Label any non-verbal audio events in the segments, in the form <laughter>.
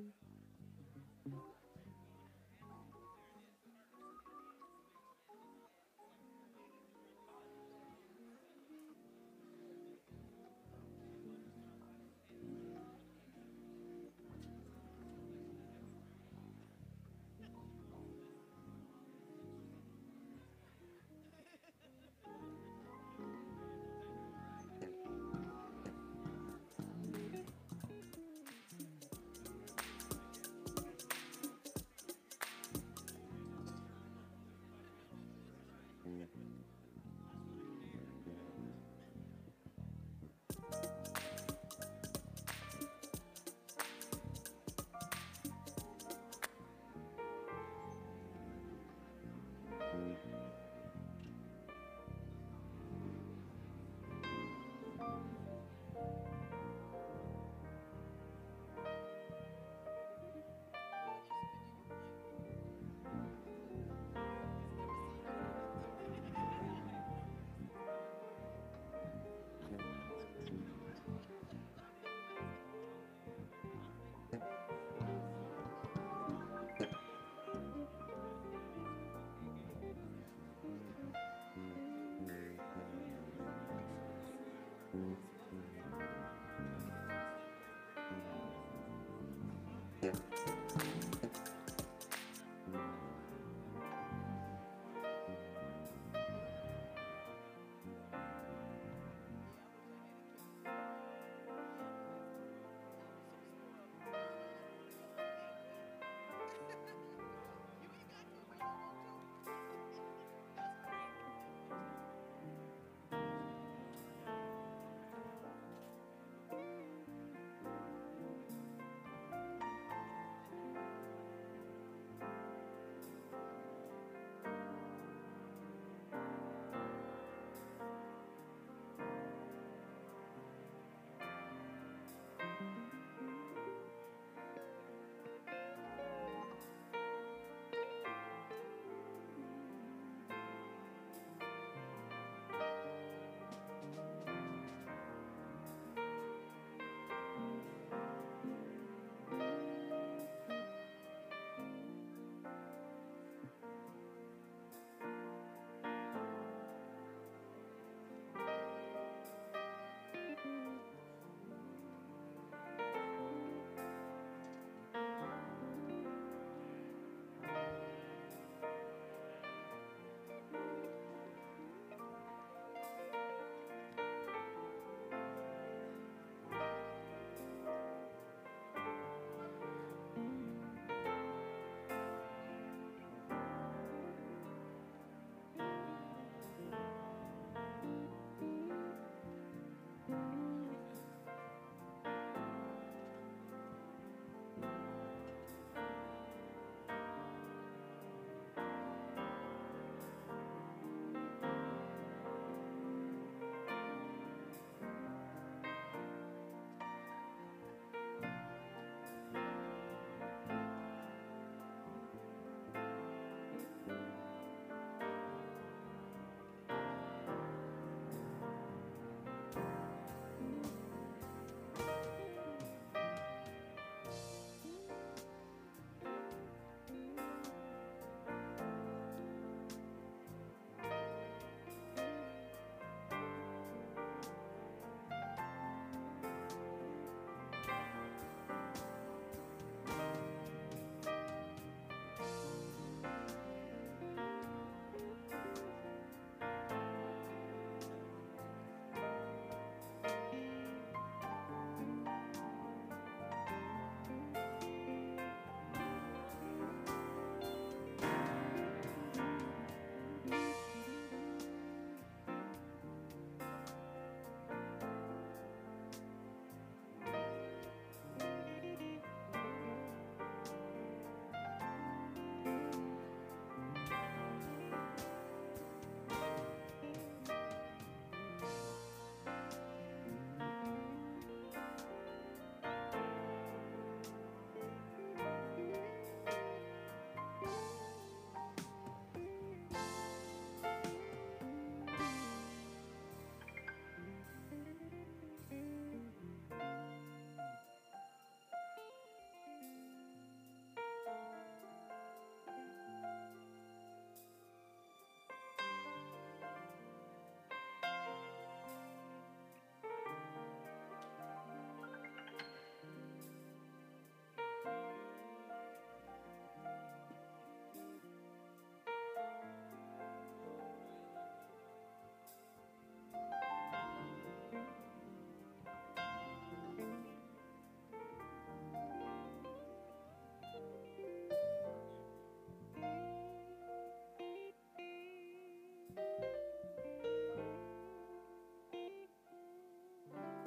Mm-hmm.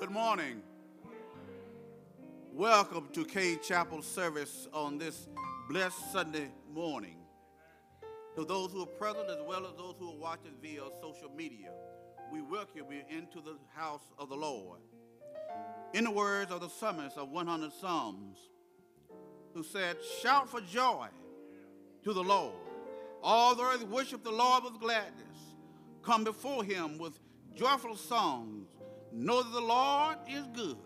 Good morning. Welcome to Cade Chapel service on this blessed Sunday morning. To those who are present as well as those who are watching via social media, we welcome you into the house of the Lord. In the words of the psalmist of 100 Psalms, who said, Shout for joy to the Lord. All the earth worship the Lord with gladness. Come before him with joyful songs. Know that the Lord is good.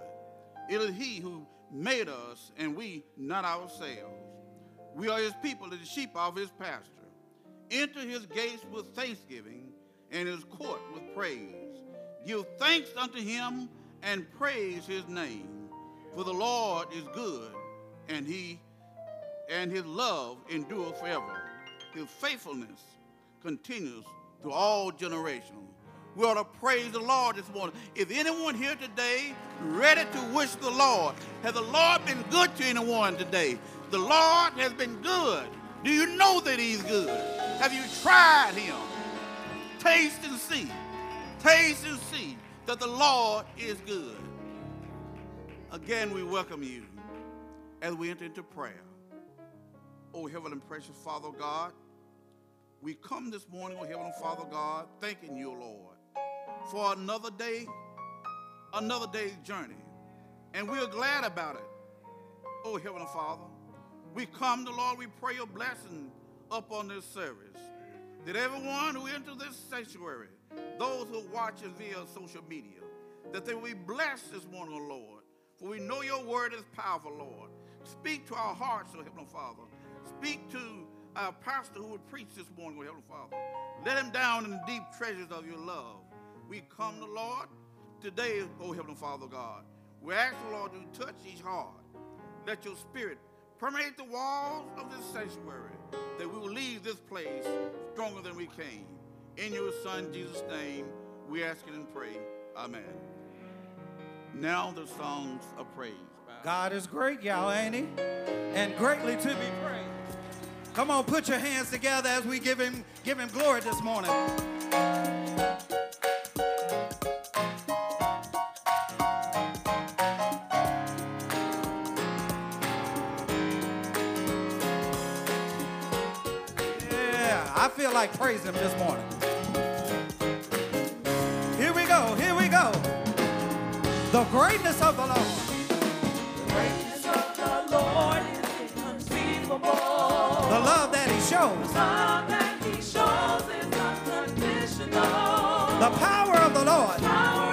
It is he who made us, and we not ourselves. We are his people and the sheep of his pasture. Enter his gates with thanksgiving and his court with praise. Give thanks unto him and praise his name. For the Lord is good, and he and his love endures forever. His faithfulness continues to all generations. We ought to praise the Lord this morning. Is anyone here today ready to wish the Lord? Has the Lord been good to anyone today? The Lord has been good. Do you know that He's good? Have you tried Him? Taste and see. Taste and see that the Lord is good. Again, we welcome you as we enter into prayer. Oh, Heavenly and precious Father God, we come this morning, oh Heavenly Father God, thanking you, Lord, for another day, another day's journey. And we're glad about it. Oh, Heavenly Father, we come to Lord, we pray your blessing upon this service. That everyone who enters this sanctuary, those who watch us via social media, that they will be blessed this morning, oh Lord. For we know your word is powerful, Lord. Speak to our hearts, oh Heavenly Father. Speak to our pastor who will preach this morning, oh Heavenly Father. Let him down in the deep treasures of your love. We come to the Lord today, oh Heavenly Father God. We ask, the Lord, to touch each heart. Let your spirit permeate the walls of this sanctuary, that we will leave this place stronger than we came. In your Son, Jesus' name, we ask it and pray. Amen. Now the songs of praise. God is great, y'all, ain't he? And greatly to be praised. Come on, put your hands together as we give him give him glory this morning. Feel like praising him this morning. Here we go, here we go. The greatness of the Lord. The greatness of the Lord is inconceivable. The love that he shows. The Love that he shows is unconditional. The power of the Lord power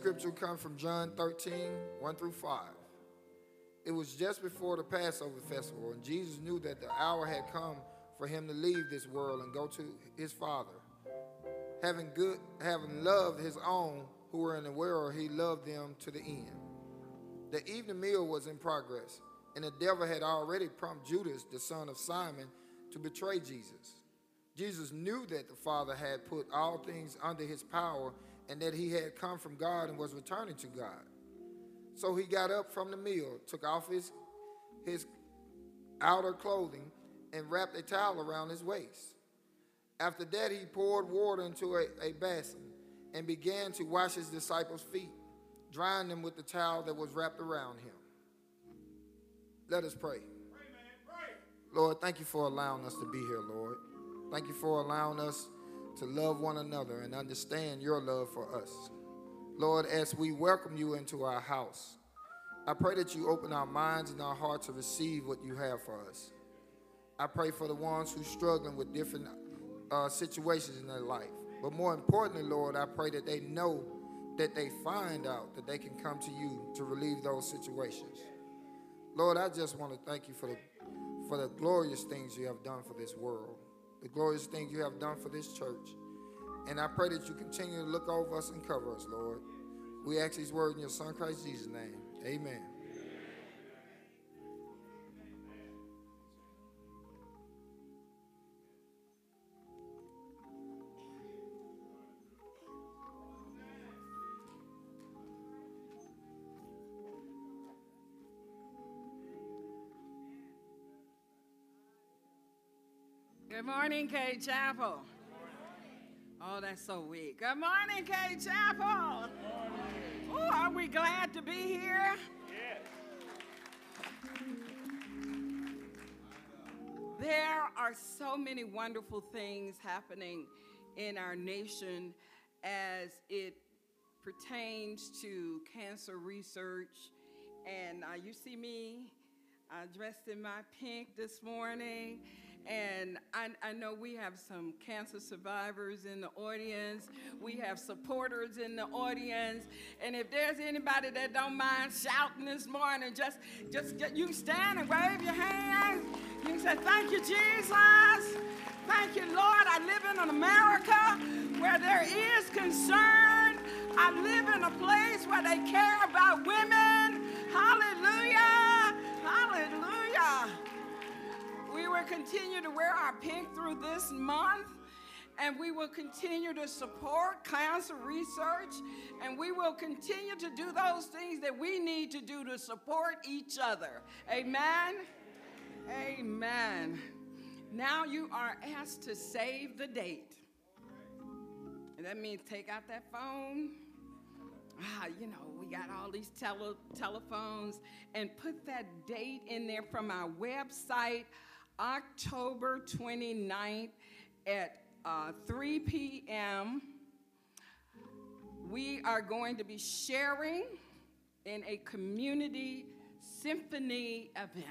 scripture comes from John 13, 1 through 5. It was just before the Passover festival, and Jesus knew that the hour had come for him to leave this world and go to his Father. Having good, having loved his own who were in the world, he loved them to the end. The evening meal was in progress, and the devil had already prompted Judas, the son of Simon, to betray Jesus. Jesus knew that the Father had put all things under his power and that he had come from God and was returning to God. So he got up from the meal, took off his, his outer clothing, and wrapped a towel around his waist. After that, he poured water into a, a basin and began to wash his disciples' feet, drying them with the towel that was wrapped around him. Let us pray. Lord, thank you for allowing us to be here, Lord. Thank you for allowing us to love one another and understand your love for us. Lord, as we welcome you into our house, I pray that you open our minds and our hearts to receive what you have for us. I pray for the ones who are struggling with different uh, situations in their life. But more importantly, Lord, I pray that they know that they find out that they can come to you to relieve those situations. Lord, I just want to thank you for the, for the glorious things you have done for this world, the glorious things you have done for this church. And I pray that you continue to look over us and cover us, Lord. We ask these words in your Son, Christ Jesus' name. Amen. Morning, Cade Chapel. Oh, that's so weak. Good morning, Cade Chapel. Oh, are we glad to be here? Yes. There are so many wonderful things happening in our nation as it pertains to cancer research. And uh, you see me uh, dressed in my pink this morning. And I, I know we have some cancer survivors in the audience. We have supporters in the audience. And if there's anybody that don't mind shouting this morning, just, just get, you stand and wave your hands. You can say, Thank you, Jesus. Thank you, Lord. I live in an America where there is concern. I live in a place where they care about women. Hallelujah. Hallelujah. We will continue to wear our pink through this month. And we will continue to support cancer research. And we will continue to do those things that we need to do to support each other. Amen. Amen. Now you are asked to save the date. And that means take out that phone. Ah, you know, we got all these tele- telephones and put that date in there from our website, October 29th at uh, 3 p.m. We are going to be sharing in a community symphony event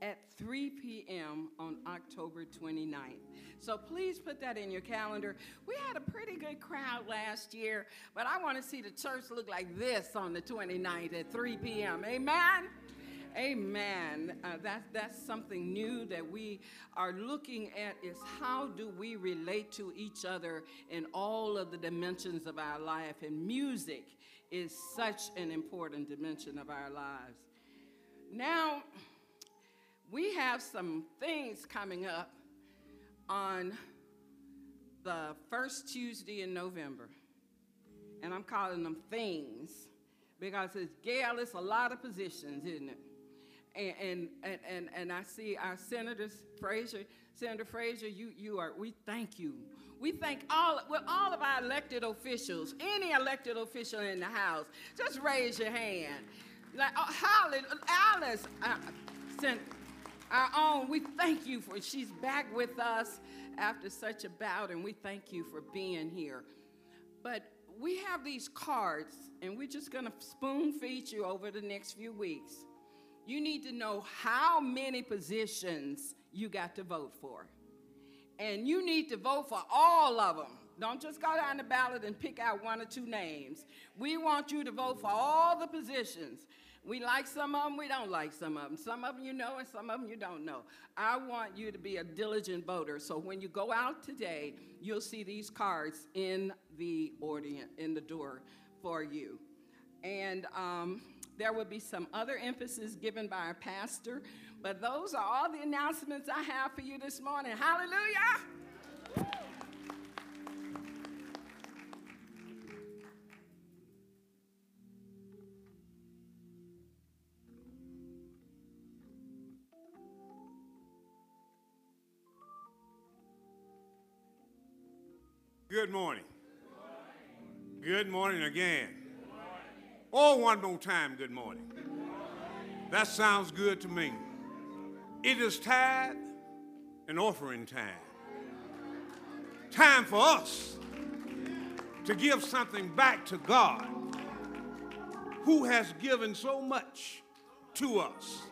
at 3 p.m. on October 29th. So please put that in your calendar. We had a pretty good crowd last year, but I want to see the church look like this on the 29th at 3 p.m. Amen? Amen. Uh, that, that's something new that we are looking at is how do we relate to each other in all of the dimensions of our life. And music is such an important dimension of our lives. Now, we have some things coming up on the first Tuesday in November. And I'm calling them things because it's, Gail, it's a lot of positions, isn't it? And, and, and, and, I see our senators, Frazier, Senator Frazier, you, you are, we thank you. We thank all, well, all of our elected officials, any elected official in the House, just raise your hand. Like, oh, Alice, uh, our own, we thank you for, she's back with us after such a bout, and we thank you for being here. But we have these cards, and we're just gonna spoon feed you over the next few weeks. You need to know how many positions you got to vote for. And you need to vote for all of them. Don't just go down the ballot and pick out one or two names. We want you to vote for all the positions. We like some of them, we don't like some of them. Some of them you know, and some of them you don't know. I want you to be a diligent voter. So when you go out today, you'll see these cards in the audience, in the door for you. And um, there will be some other emphasis given by our pastor, but those are all the announcements I have for you this morning. Hallelujah! Good morning. Good morning again. Oh, one more time, good morning. That sounds good to me. It is tithe and offering time. Time for us to give something back to God who has given so much to us.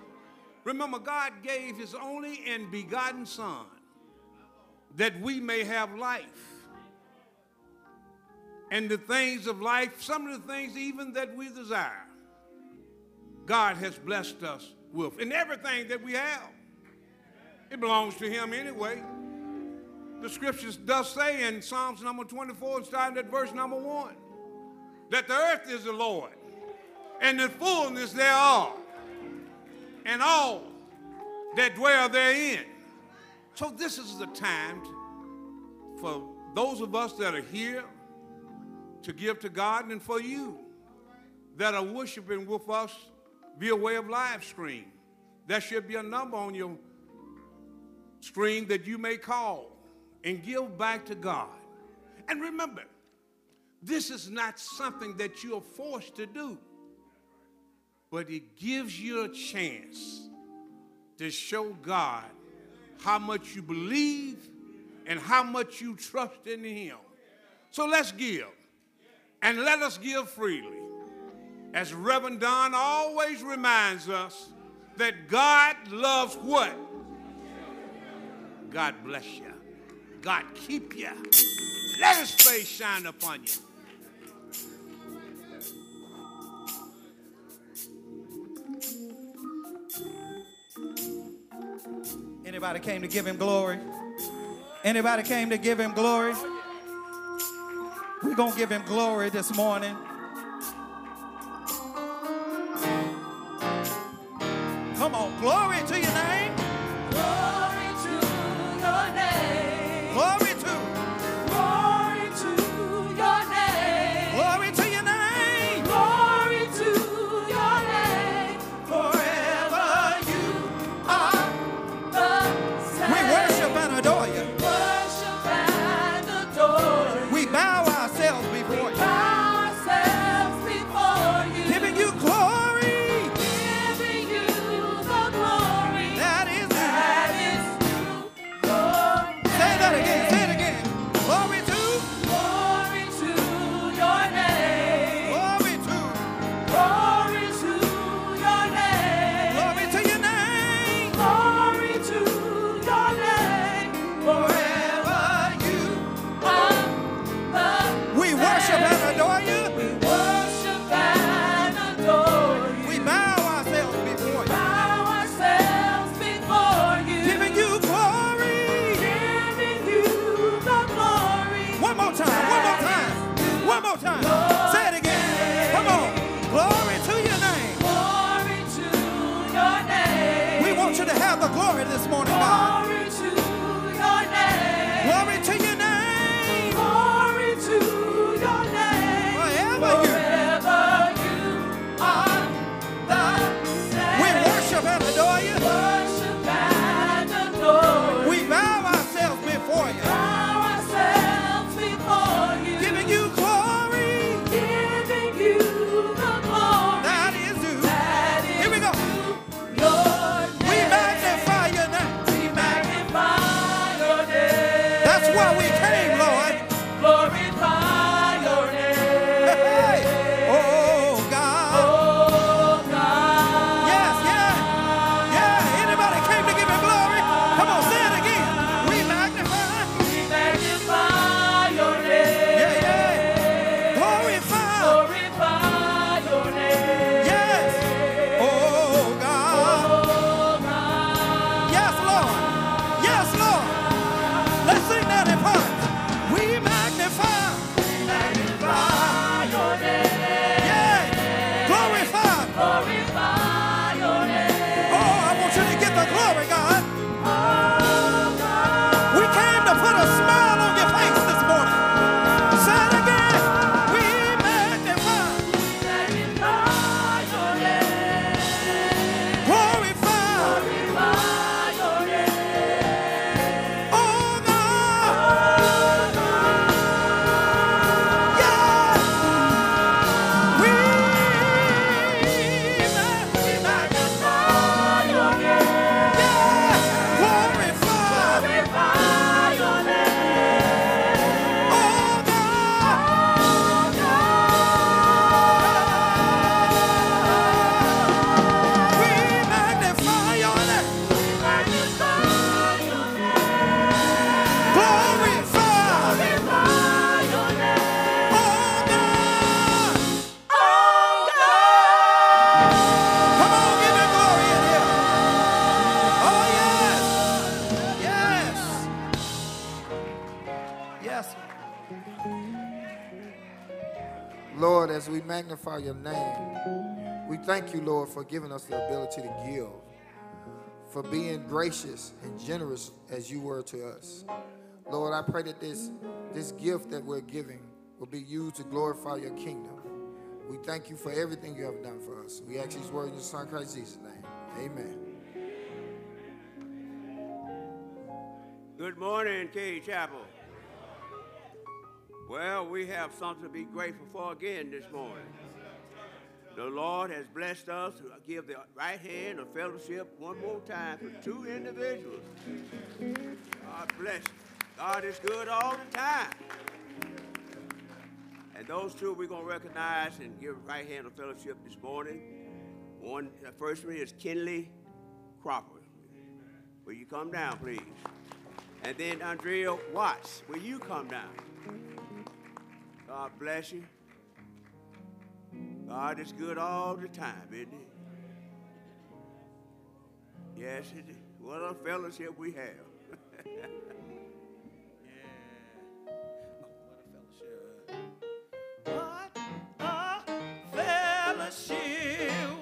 Remember, God gave his only and begotten Son that we may have life and the things of life, some of the things even that we desire, God has blessed us with. And everything that we have, it belongs to Him anyway. The scriptures does say in Psalms number 24, starting at verse number one, that the earth is the Lord and the fullness thereof, and all that dwell therein. So this is the time for those of us that are here to give to God and for you that are worshiping with us via way of live stream. There should be a number on your screen that you may call and give back to God. And remember, this is not something that you're forced to do, but it gives you a chance to show God how much you believe and how much you trust in Him. So let's give and let us give freely. As Reverend Don always reminds us that God loves what? God bless you. God keep you. Let his face shine upon you. Anybody came to give him glory? Anybody came to give him glory? We're going to give him glory this morning. Your name, we thank you, Lord, for giving us the ability to give, for being gracious and generous as you were to us. Lord, I pray that this, this gift that we're giving will be used to glorify your kingdom. We thank you for everything you have done for us. We ask these words in your son Christ Jesus' name. Amen. Good morning, Cade Chapel. Well, we have something to be grateful for again this morning. The Lord has blessed us to give the right hand of fellowship one more time for two individuals. God bless you. God is good all the time. And those two we're going to recognize and give right hand of fellowship this morning. One, the first one is Kinley Cropper. Will you come down, please? And then Andrea Watts, will you come down? God bless you. God is good all the time, isn't he? Yes, it is. What a fellowship we have. <laughs> What a fellowship, what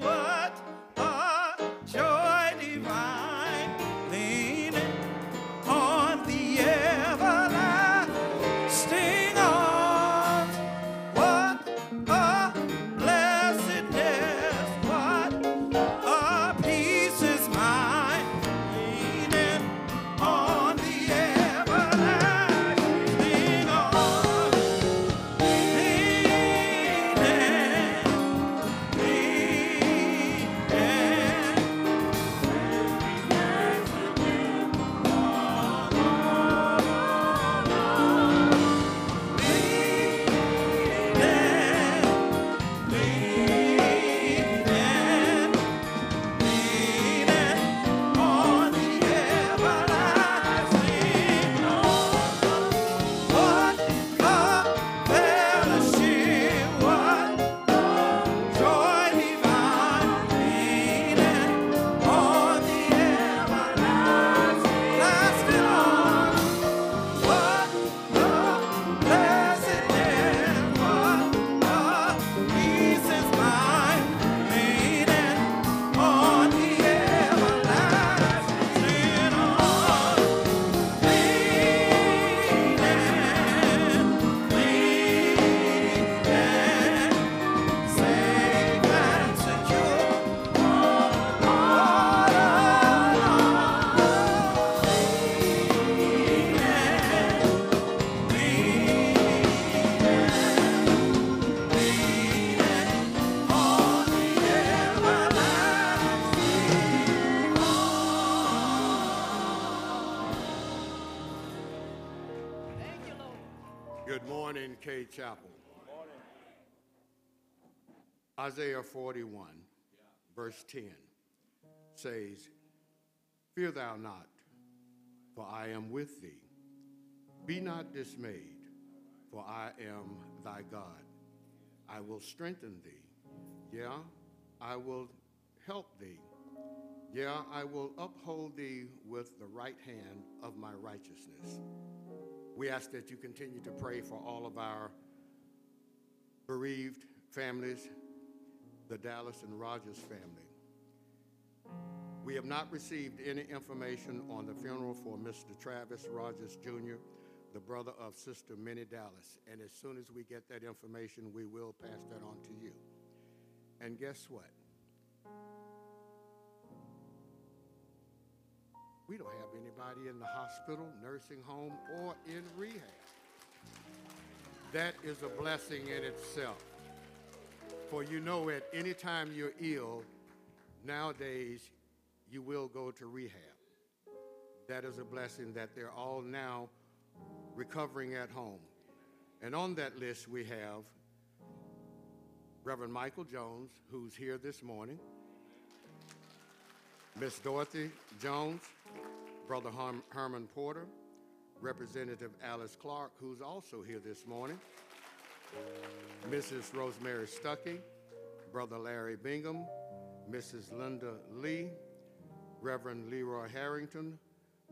Chapel. Isaiah 41, verse 10 says, Fear thou not, for I am with thee. Be not dismayed, for I am thy God. I will strengthen thee. Yeah, I will help thee. Yeah, I will uphold thee with the right hand of my righteousness. We ask that you continue to pray for all of our bereaved families, the Dallas and Rogers family. We have not received any information on the funeral for Mr. Travis Rogers Jr., the brother of Sister Minnie Dallas. And as soon as we get that information, we will pass that on to you. And guess what? We don't have anybody in the hospital, nursing home, or in rehab. That is a blessing in itself. For you know, at any time you're ill, nowadays, you will go to rehab. That is a blessing that they're all now recovering at home. And on that list, we have Reverend Michael Jones, who's here this morning, Miss Dorothy Jones, Brother Herm- Herman Porter, Representative Alice Clark, who's also here this morning, Mrs. Rosemary Stuckey, Brother Larry Bingham, Mrs. Linda Lee, Reverend Leroy Harrington,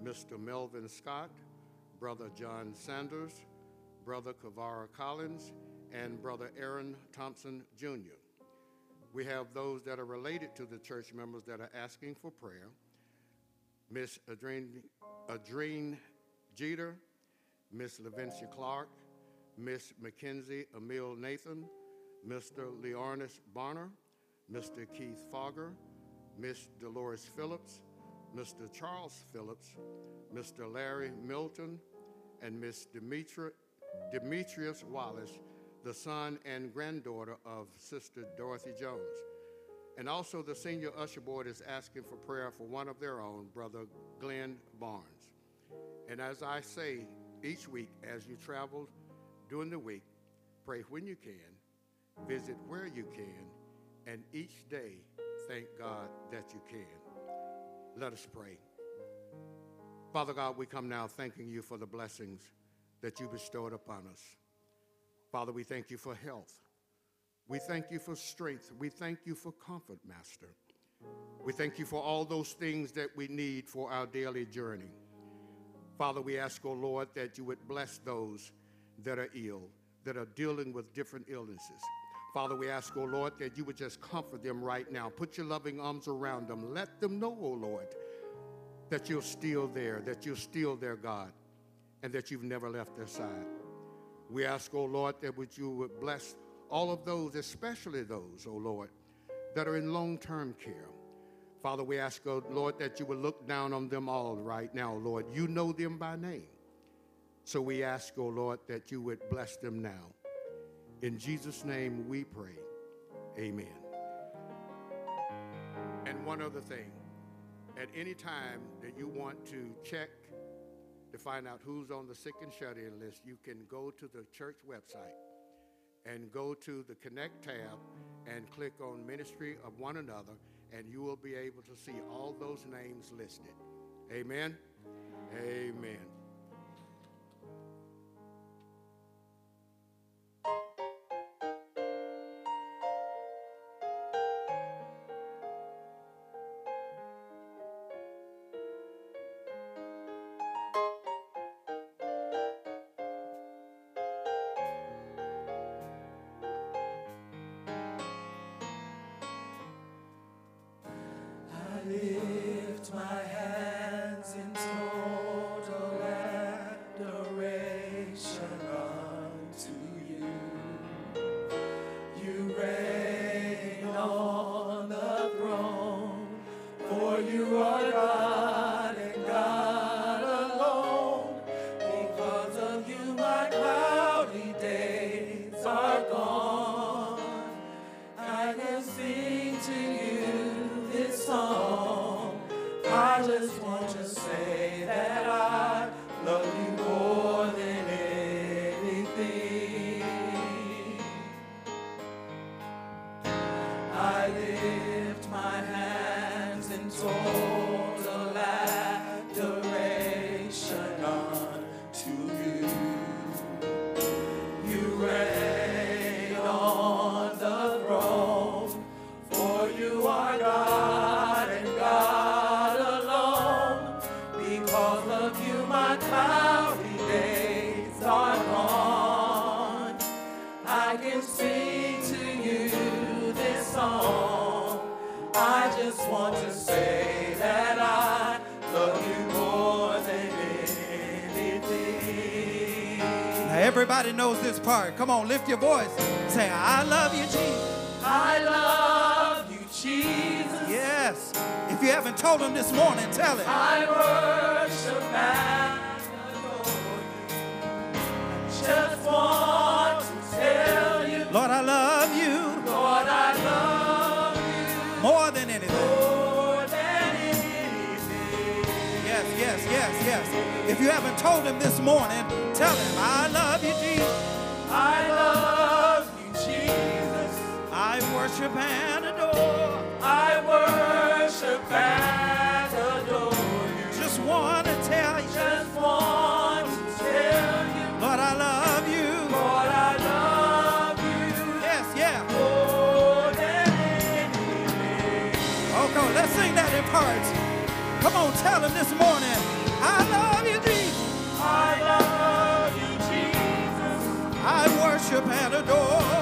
Mr. Melvin Scott, Brother John Sanders, Brother Kavara Collins, and Brother Aaron Thompson Jr. We have those that are related to the church members that are asking for prayer. Miss Adrene, Adrene Jeter, Miss Lavencia Clark, Miss Mackenzie Emil Nathan, Mr. Leornis Bonner, Mr. Keith Fogger, Miss Dolores Phillips, Mr. Charles Phillips, Mr. Larry Milton, and Miss Demetri- Demetrius Wallace, the son and granddaughter of Sister Dorothy Jones. And also, the senior usher board is asking for prayer for one of their own, Brother Glenn Barnes. And as I say each week, as you travel during the week, pray when you can, visit where you can, and each day thank God that you can. Let us pray. Father God, we come now thanking you for the blessings that you bestowed upon us. Father, we thank you for health. We thank you for strength. We thank you for comfort, Master. We thank you for all those things that we need for our daily journey. Father, we ask, O Lord, that you would bless those that are ill, that are dealing with different illnesses. Father, we ask, O Lord, that you would just comfort them right now. Put your loving arms around them. Let them know, O Lord, that you're still there, that you're still their God, and that you've never left their side. We ask, O Lord, that would you would bless all of those, especially those, O Lord, that are in long-term care. Father, we ask, O Lord, that you would look down on them all right now, Lord. You know them by name. So we ask, O Lord, that you would bless them now. In Jesus' name we pray. Amen. And one other thing at any time that you want to check to find out who's on the sick and shut in list, you can go to the church website and go to the Connect tab and click on Ministry of One Another, and you will be able to see all those names listed. Amen. Amen. Part. Come on, lift your voice. Say, I love you, Jesus. I love you, Jesus. Yes. If you haven't told him this morning, tell him. I worship and adore you. I Just want to tell you, Lord, I love you Lord, I love you more than anything. more than anything. Yes, yes, yes, yes. If you haven't told him this morning, tell him, I love. I love you, Jesus. I worship and adore. I worship and adore you. Just want to tell you, Just want to tell you, Lord, I love you. Lord, I love you Yes, yeah. more than anything. Oh, come let's sing that in parts. Come on, tell him this morning, worship and adore.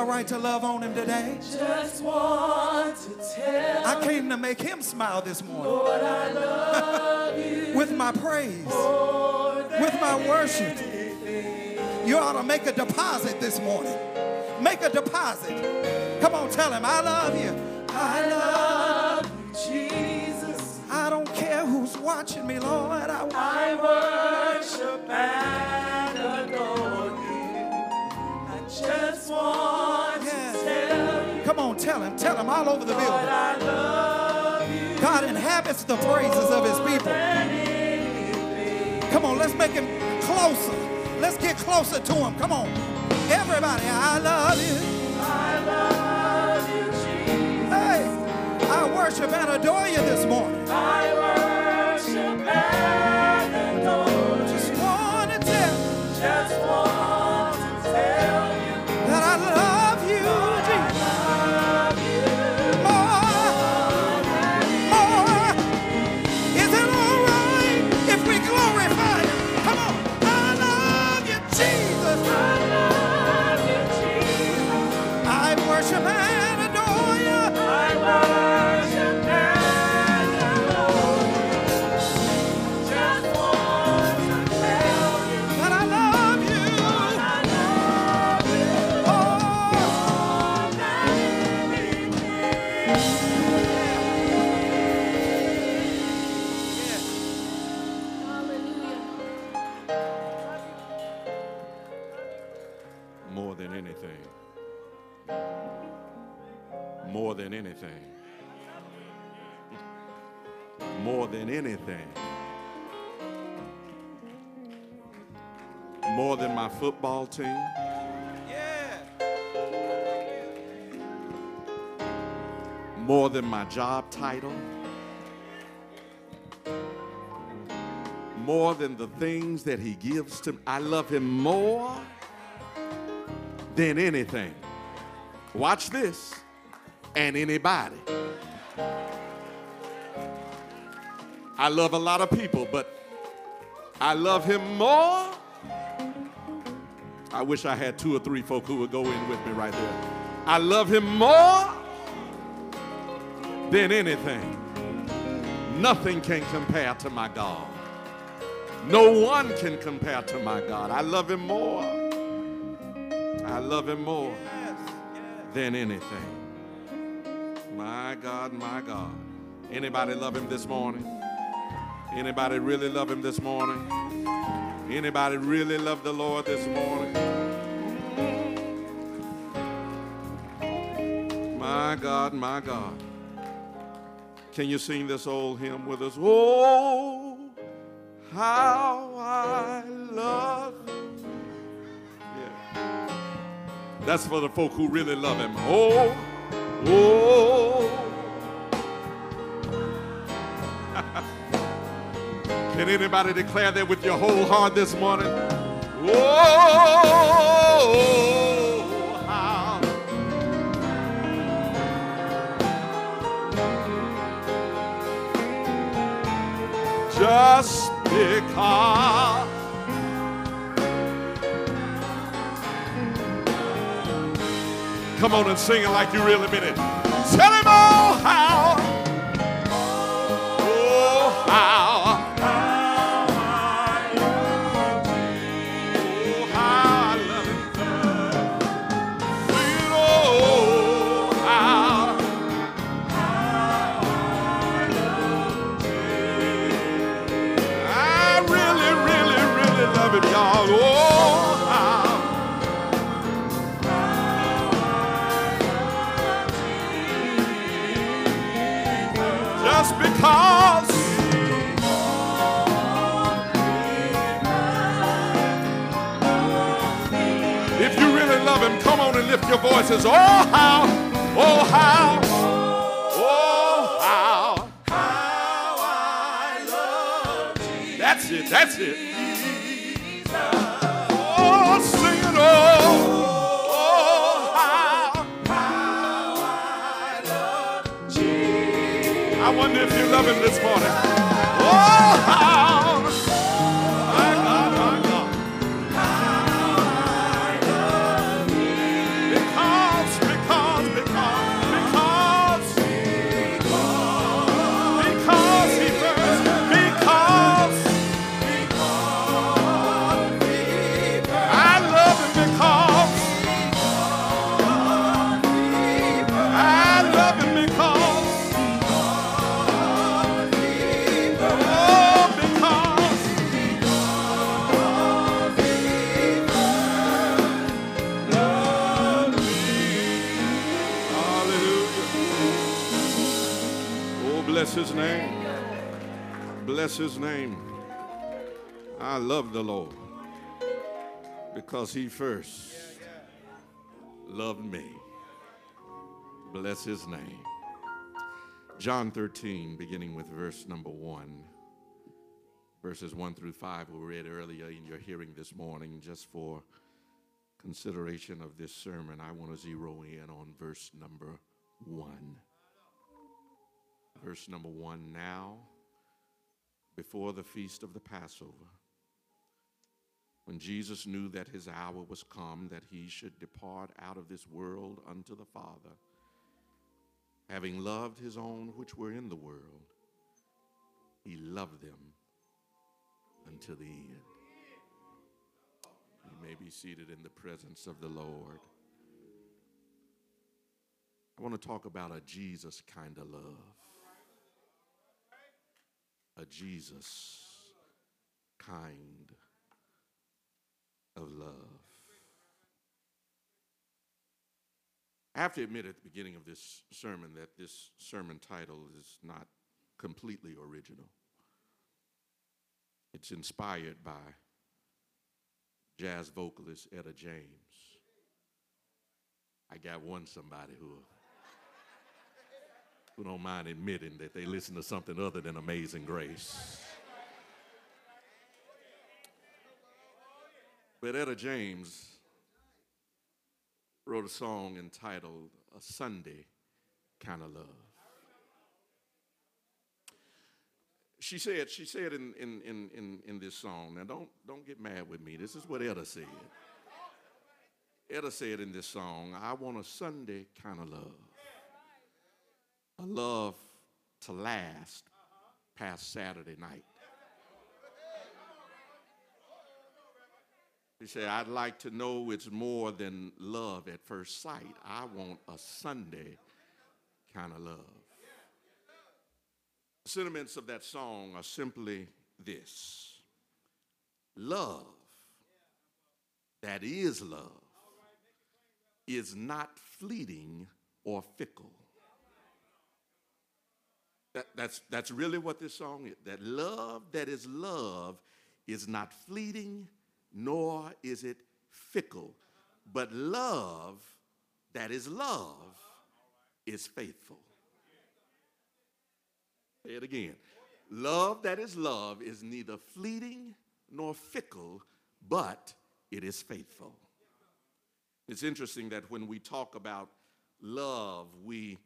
All right to love on him today. Just want to tell I came to make him smile this morning Lord, I love you <laughs> with my praise, with my worship. You ought to make a deposit this morning. Make a deposit. Come on, tell him, I love you. I love you, Jesus. I don't care who's watching me, Lord. I, I worship and adore you. I just want tell you, come on, tell him. Tell him all over the building. I love you God inhabits the praises of his people. Come on, let's make him closer. Let's get closer to him. Come on. Everybody, I love you. I love you, Jesus. Hey, I worship and adore you this morning. I worship and anything. More than my football team. More than my job title. More than the things that he gives to me. I love him more than anything. Watch this. And anybody. I love a lot of people, but I love him more. I wish I had two or three folk who would go in with me right there. I love him more than anything. Nothing can compare to my God. No one can compare to my God. I love him more. I love him more than anything. My God, my God. Anybody love him this morning? Anybody really love him this morning? Anybody really love the Lord this morning? My God, my God. Can you sing this old hymn with us? Oh, how I love him. yeah. That's for the folk who really love him. Oh, oh. <laughs> Can anybody declare that with your whole heart this morning? Oh, how just because. Come on and sing it like you really mean it. Tell him all how, your voices. Oh, how, oh, how, oh, how. That's it, that's it. Oh, sing it, oh, oh, how. I wonder if you love him this morning. Oh, how. Bless his name. I love the Lord because he first loved me. Bless his name. John 13, beginning with verse number 1. Verses 1 through 5 were read earlier in your hearing this morning. Just for consideration of this sermon, I want to zero in on verse number 1. Verse number 1 Now, before the feast of the Passover, when Jesus knew that his hour was come, that he should depart out of this world unto the Father, having loved his own which were in the world, he loved them until the end. You may be seated in the presence of the Lord. I want to talk about a Jesus kind of love. A Jesus kind of love. I have to admit at the beginning of this sermon that this sermon title is not completely original. It's inspired by jazz vocalist Etta James. I got one somebody who who don't mind admitting that they listen to something other than Amazing Grace. But Etta James wrote a song entitled A Sunday Kind of Love. She said, she said in, in, in, in, in this song, now don't, don't get mad with me, this is what Etta said. Etta said in this song, I want a Sunday kind of love. A love to last past Saturday night. He said, I'd like to know it's more than love at first sight. I want a Sunday kind of love. The sentiments of that song are simply this love that is love is not fleeting or fickle. That, that's, that's really what this song is. That love that is love is not fleeting nor is it fickle. But love that is love is faithful. Say it again. Love that is love is neither fleeting nor fickle, but it is faithful. It's interesting that when we talk about love, we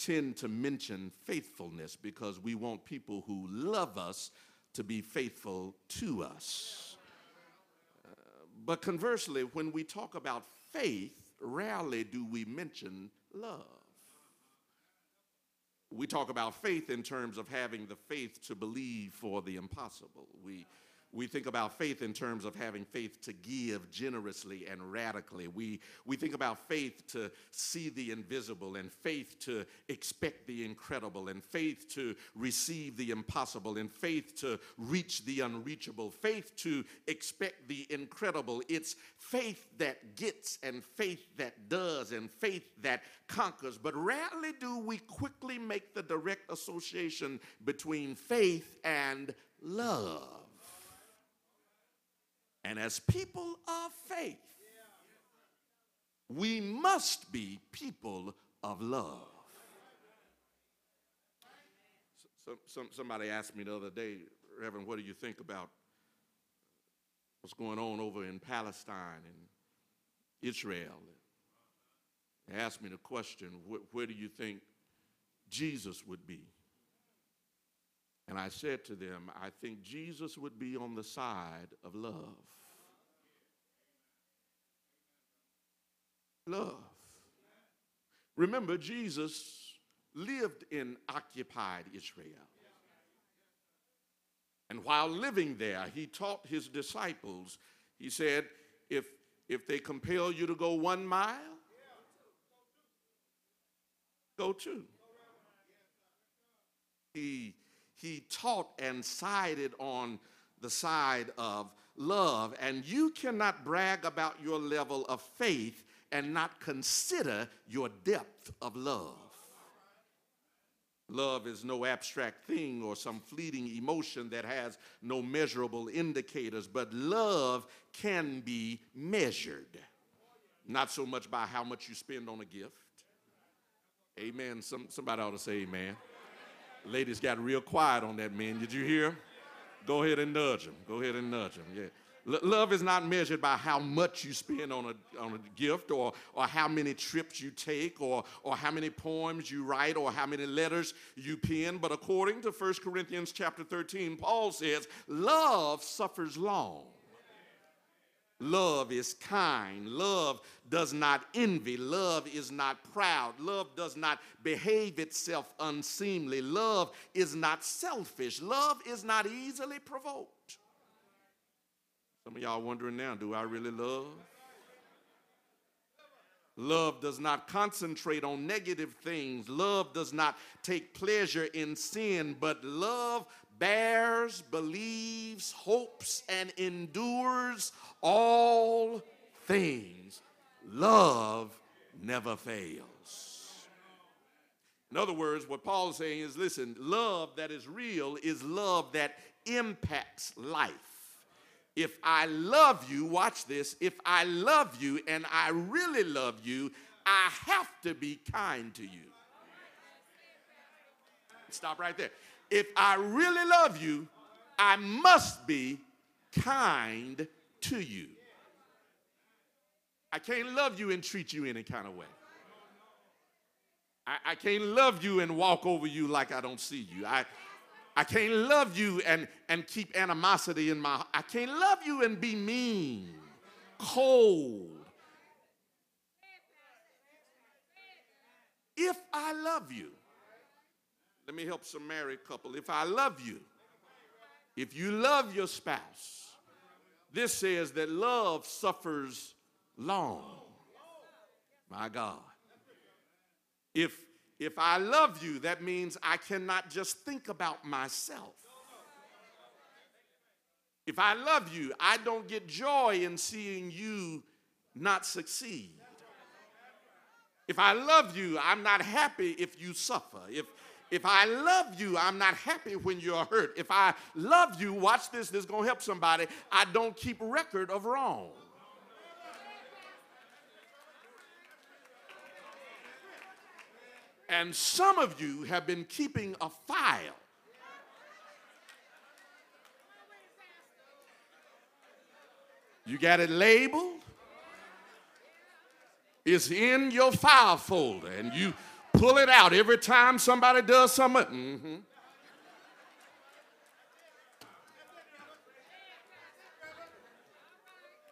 tend to mention faithfulness because we want people who love us to be faithful to us. Uh, but conversely, when we talk about faith, rarely do we mention love. We talk about faith in terms of having the faith to believe for the impossible. We we think about faith in terms of having faith to give generously and radically. We, we think about faith to see the invisible and faith to expect the incredible and faith to receive the impossible and faith to reach the unreachable, faith to expect the incredible. It's faith that gets and faith that does and faith that conquers. But rarely do we quickly make the direct association between faith and love. And as people of faith, we must be people of love. So, some, somebody asked me the other day, Reverend, what do you think about what's going on over in Palestine and Israel? They asked me the question, wh- where do you think Jesus would be? And I said to them, I think Jesus would be on the side of love. Love. Remember, Jesus lived in occupied Israel. And while living there, he taught his disciples, he said, if, if they compel you to go one mile, go two. He, he taught and sided on the side of love. And you cannot brag about your level of faith and not consider your depth of love. Love is no abstract thing or some fleeting emotion that has no measurable indicators, but love can be measured. Not so much by how much you spend on a gift. Amen. Some, somebody ought to say amen. Ladies got real quiet on that, man. Did you hear? Go ahead and nudge them. Go ahead and nudge them. Yeah. L- love is not measured by how much you spend on a, on a gift or, or how many trips you take or, or how many poems you write or how many letters you pen. But according to 1 Corinthians chapter 13, Paul says, love suffers long. Love is kind. Love does not envy. Love is not proud. Love does not behave itself unseemly. Love is not selfish. Love is not easily provoked. Some of y'all wondering now, do I really love? Love does not concentrate on negative things. Love does not take pleasure in sin, but love bears, believes, hopes, and endures all things. Love never fails. In other words, what Paul is saying is listen, love that is real is love that impacts life. If I love you, watch this, if I love you and I really love you, I have to be kind to you. Stop right there. If I really love you, I must be kind to you. I can't love you and treat you any kind of way. I, I, can't love you and walk over you like I don't see you. I, I can't love you and, and keep animosity in my I can't love you and be mean, cold. If I love you, let me help some married couple. If I love you, if you love your spouse, this says that love suffers long. My God. If if I love you, that means I cannot just think about myself. If I love you, I don't get joy in seeing you not succeed. If I love you, I'm not happy if you suffer. If if I love you, I'm not happy when you're hurt. If I love you, watch this, this is going to help somebody. I don't keep record of wrong. And some of you have been keeping a file. You got it labeled. It's in your file folder, and you pull it out every time somebody does something. Mm-hmm.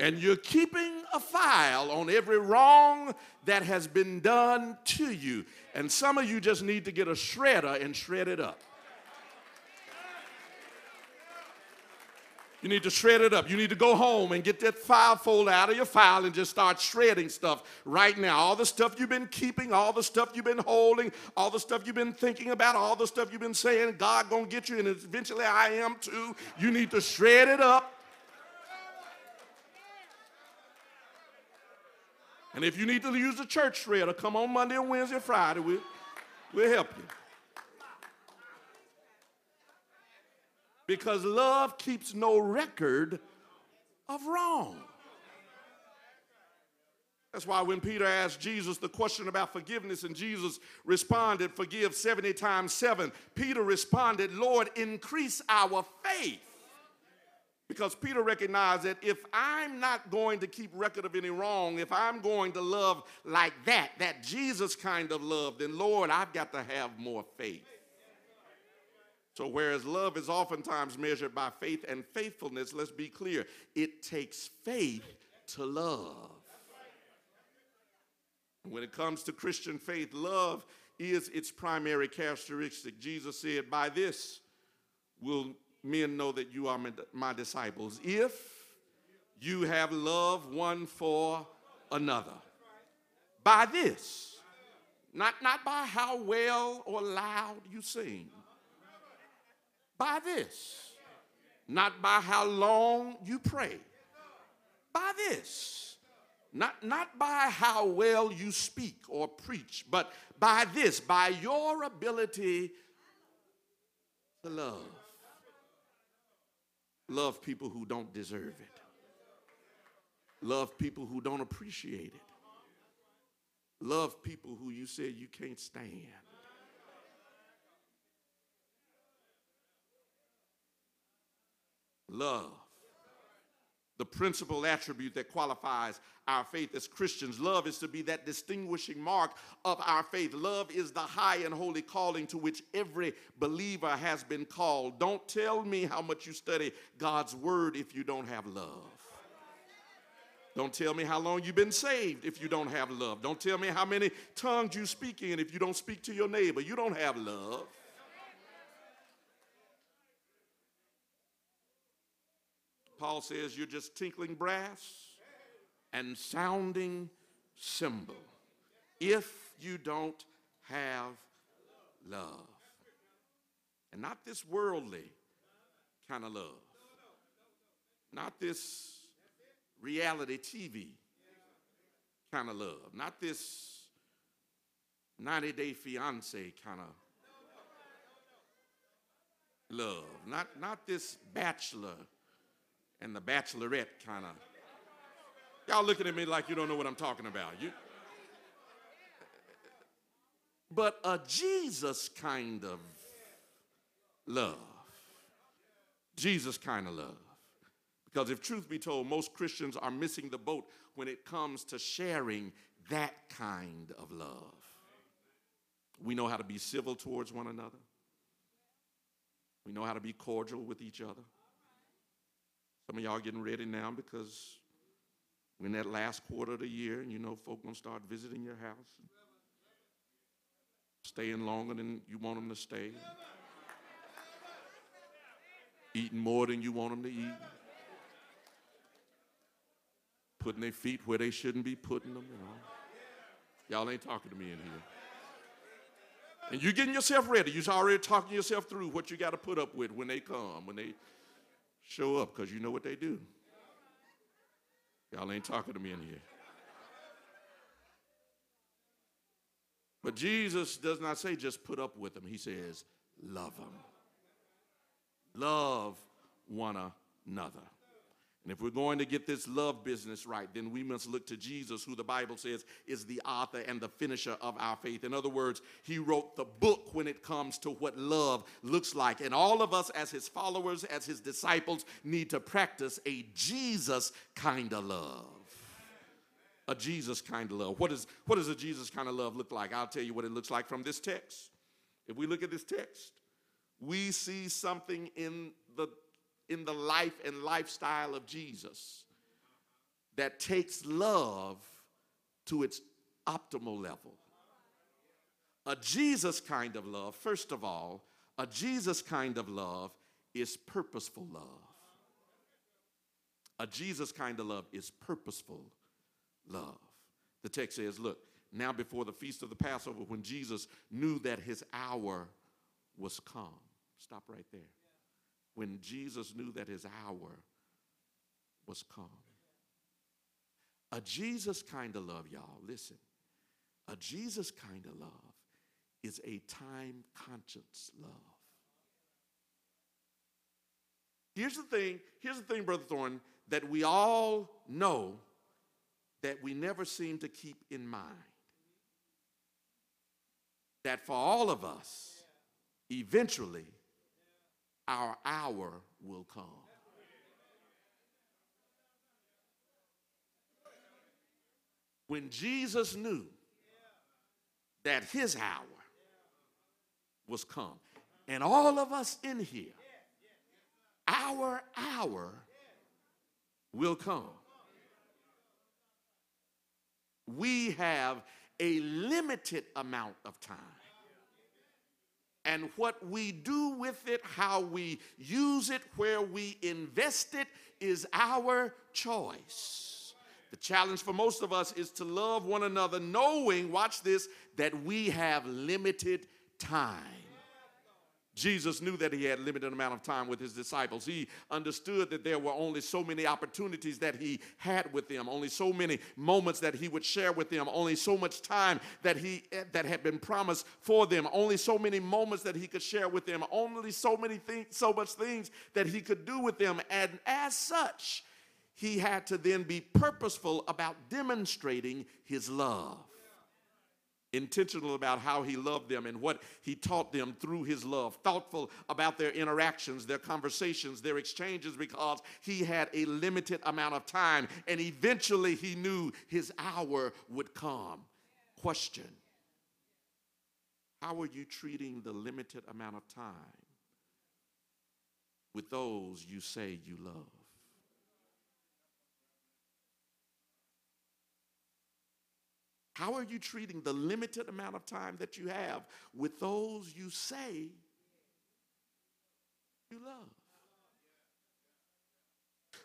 And you're keeping a file on every wrong that has been done to you. And some of you just need to get a shredder and shred it up. You need to shred it up. You need to go home and get that file folder out of your file and just start shredding stuff right now. All the stuff you've been keeping, all the stuff you've been holding, all the stuff you've been thinking about, all the stuff you've been saying, God gonna get you, and eventually I am too. You need to shred it up. And if you need to use the church shredder, come on Monday and Wednesday Friday. We'll, we'll help you. Because love keeps no record of wrong. That's why when Peter asked Jesus the question about forgiveness and Jesus responded, Forgive 70 times 7, Peter responded, Lord, increase our faith. Because Peter recognized that if I'm not going to keep record of any wrong, if I'm going to love like that, that Jesus kind of love, then Lord, I've got to have more faith. So, whereas love is oftentimes measured by faith and faithfulness, let's be clear, it takes faith to love. When it comes to Christian faith, love is its primary characteristic. Jesus said, By this will men know that you are my disciples, if you have love one for another. By this, not, not by how well or loud you sing by this, not by how long you pray. By this, not, not by how well you speak or preach, but by this, by your ability to love. Love people who don't deserve it. Love people who don't appreciate it. Love people who you said you can't stand. Love. The principal attribute that qualifies our faith as Christians. Love is to be that distinguishing mark of our faith. Love is the high and holy calling to which every believer has been called. Don't tell me how much you study God's word if you don't have love. Don't tell me how long you've been saved if you don't have love. Don't tell me how many tongues you speak in if you don't speak to your neighbor. You don't have love. Paul says you're just tinkling brass and sounding cymbal if you don't have love. And not this worldly kind of love, not this reality TV kind of love, not this 90 Day Fiance kind of love. Not, not this bachelor and the bachelorette kind of. Y'all looking at me like you don't know what I'm talking about. You, but a Jesus kind of love. Jesus kind of love. Because if truth be told, most Christians are missing the boat when it comes to sharing that kind of love. We know how to be civil towards one another. We know how to be cordial with each other. Some of y'all getting ready now because we're in that last quarter of the year, and you know folk gonna start visiting your house, staying longer than you want them to stay, eating more than you want them to eat, putting their feet where they shouldn't be putting them. You know, y'all ain't talking to me in here. And you're getting yourself ready. You're already talking yourself through what you got to put up with when they come, when they show up, because you know what they do. Y'all ain't talking to me in here. But Jesus does not say just put up with them. He says, love them. Love one another. And if we're going to get this love business right, then we must look to Jesus, who the Bible says is the author and the finisher of our faith. In other words, he wrote the book when it comes to what love looks like. And all of us, as his followers, as his disciples, need to practice a Jesus kind of love. A Jesus kind of love. What, is, what does a Jesus kind of love look like? I'll tell you what it looks like from this text. If we look at this text, we see something in in the life and lifestyle of Jesus that takes love to its optimal level. A Jesus kind of love, first of all, a Jesus kind of love is purposeful love. A Jesus kind of love is purposeful love. The text says, Look, now before the feast of the Passover, when Jesus knew that his hour was come. Stop right there when Jesus knew that his hour was come. A Jesus kind of love, y'all, listen. A Jesus kind of love is a time conscious love. Here's the thing, here's the thing, Brother Thorne, that we all know that we never seem to keep in mind. That for all of us, eventually, our hour will come. When Jesus knew that his hour was come, and all of us in here, our hour will come. We have a limited amount of time and what we do with it, how we use it, where we invest it, is our choice. The challenge for most of us is to love one another, knowing, watch this, that we have limited time. Jesus knew that he had limited amount of time with his disciples. He understood that there were only so many opportunities that he had with them, only so many moments that he would share with them, only so much time that he that had been promised for them, only so many moments that he could share with them, only so many things, so much things that he could do with them. And as such, he had to then be purposeful about demonstrating his love intentional about how he loved them and what he taught them through his love, thoughtful about their interactions, their conversations, their exchanges, because he had a limited amount of time and eventually he knew his hour would come. Question How are you treating the limited amount of time with those you say you love? How are you treating the limited amount of time that you have with those you say you love?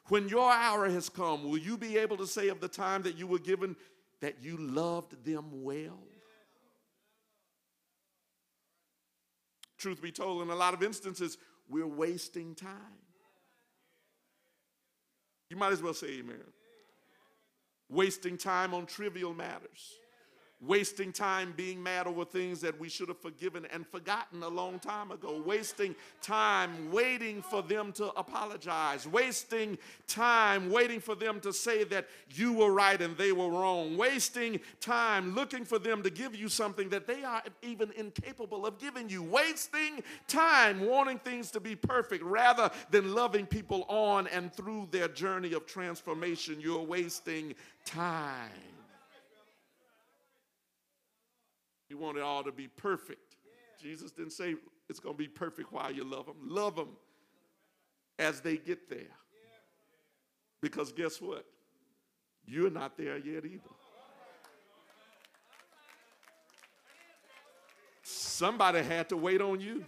When your hour has come, will you be able to say of the time that you were given that you loved them well? Truth be told, in a lot of instances, we're wasting time. You might as well say amen. Wasting time on trivial matters wasting time being mad over things that we should have forgiven and forgotten a long time ago, wasting time waiting for them to apologize, wasting time waiting for them to say that you were right and they were wrong, wasting time looking for them to give you something that they are even incapable of giving you, wasting time wanting things to be perfect rather than loving people on and through their journey of transformation. You're wasting time. You want it all to be perfect. Jesus didn't say it's going to be perfect while you love them. Love them as they get there. Because guess what? You're not there yet either. Somebody had to wait on you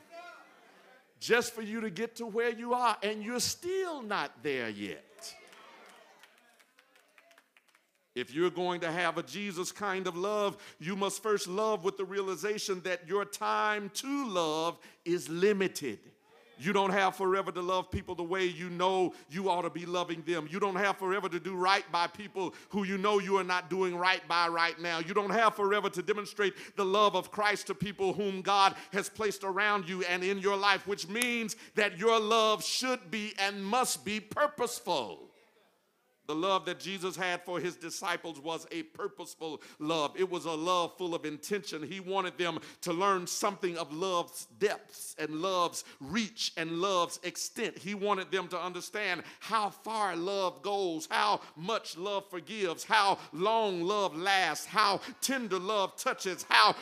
just for you to get to where you are, and you're still not there yet. If you're going to have a Jesus kind of love, you must first love with the realization that your time to love is limited. You don't have forever to love people the way you know you ought to be loving them. You don't have forever to do right by people who you know you are not doing right by right now. You don't have forever to demonstrate the love of Christ to people whom God has placed around you and in your life, which means that your love should be and must be purposeful. The love that Jesus had for his disciples was a purposeful love. It was a love full of intention. He wanted them to learn something of love's depths and love's reach and love's extent. He wanted them to understand how far love goes, how much love forgives, how long love lasts, how tender love touches, how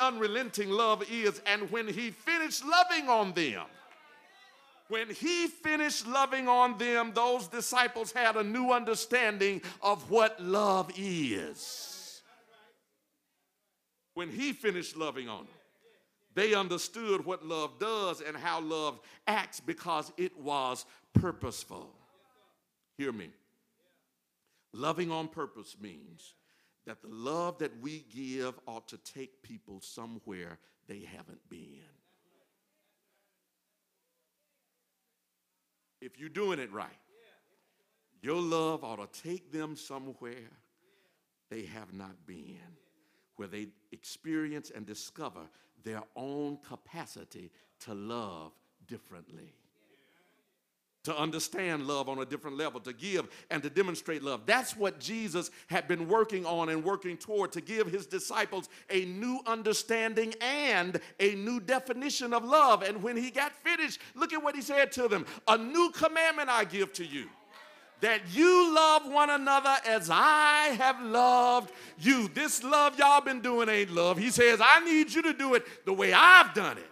unrelenting love is. And when he finished loving on them, when he finished loving on them, those disciples had a new understanding of what love is. When he finished loving on them, they understood what love does and how love acts because it was purposeful. Hear me. Loving on purpose means that the love that we give ought to take people somewhere they haven't been. If you're doing it right, your love ought to take them somewhere they have not been, where they experience and discover their own capacity to love differently to understand love on a different level, to give and to demonstrate love. That's what Jesus had been working on and working toward to give his disciples a new understanding and a new definition of love. And when he got finished, look at what he said to them A new commandment I give to you that you love one another as I have loved you. This love y'all been doing ain't love. He says, I need you to do it the way I've done it.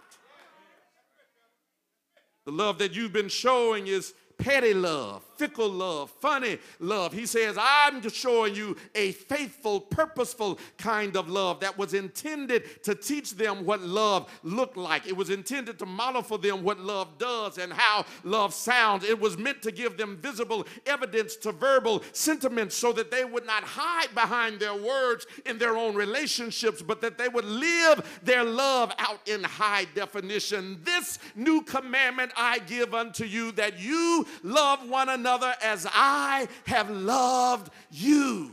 The love that you've been showing is petty love, fickle love, funny love. He says, I'm showing you a faithful, purposeful kind of love that was intended to teach them what love looked like. It was intended to model for them what love does and how love sounds. It was meant to give them visible evidence to verbal sentiments so that they would not hide behind their words in their own relationships, but that they would live their love out in high definition. This new commandment I give unto you that you love one another as I have loved you.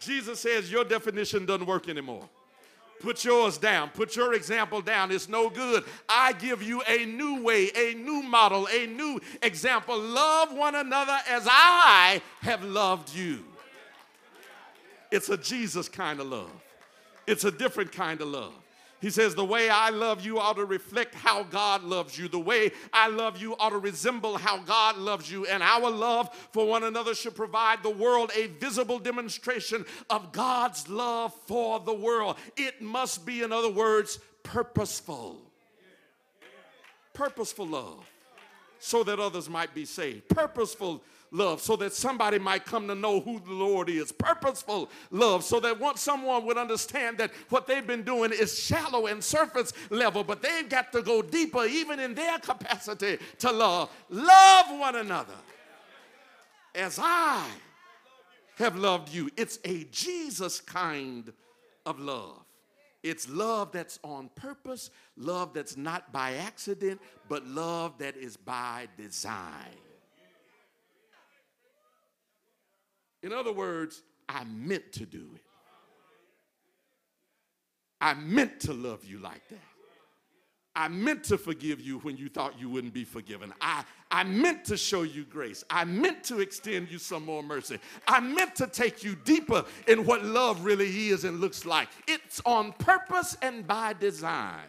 Jesus says your definition doesn't work anymore. Put yours down. Put your example down. It's no good. I give you a new way, a new model, a new example. Love one another as I have loved you. It's a Jesus kind of love, it's a different kind of love. He says, The way I love you ought to reflect how God loves you. The way I love you ought to resemble how God loves you. And our love for one another should provide the world a visible demonstration of God's love for the world. It must be, in other words, purposeful. Purposeful love so that others might be saved. Purposeful love so that somebody might come to know who the Lord is. Purposeful love so that once someone would understand that what they've been doing is shallow and surface level, but they've got to go deeper even in their capacity to love. Love one another as I have loved you. It's a Jesus kind of love. It's love that's on purpose, love that's not by accident, but love that is by design. In other words, I meant to do it. I meant to love you like that. I meant to forgive you when you thought you wouldn't be forgiven. I, I meant to show you grace. I meant to extend you some more mercy. I meant to take you deeper in what love really is and looks like. It's on purpose and by design.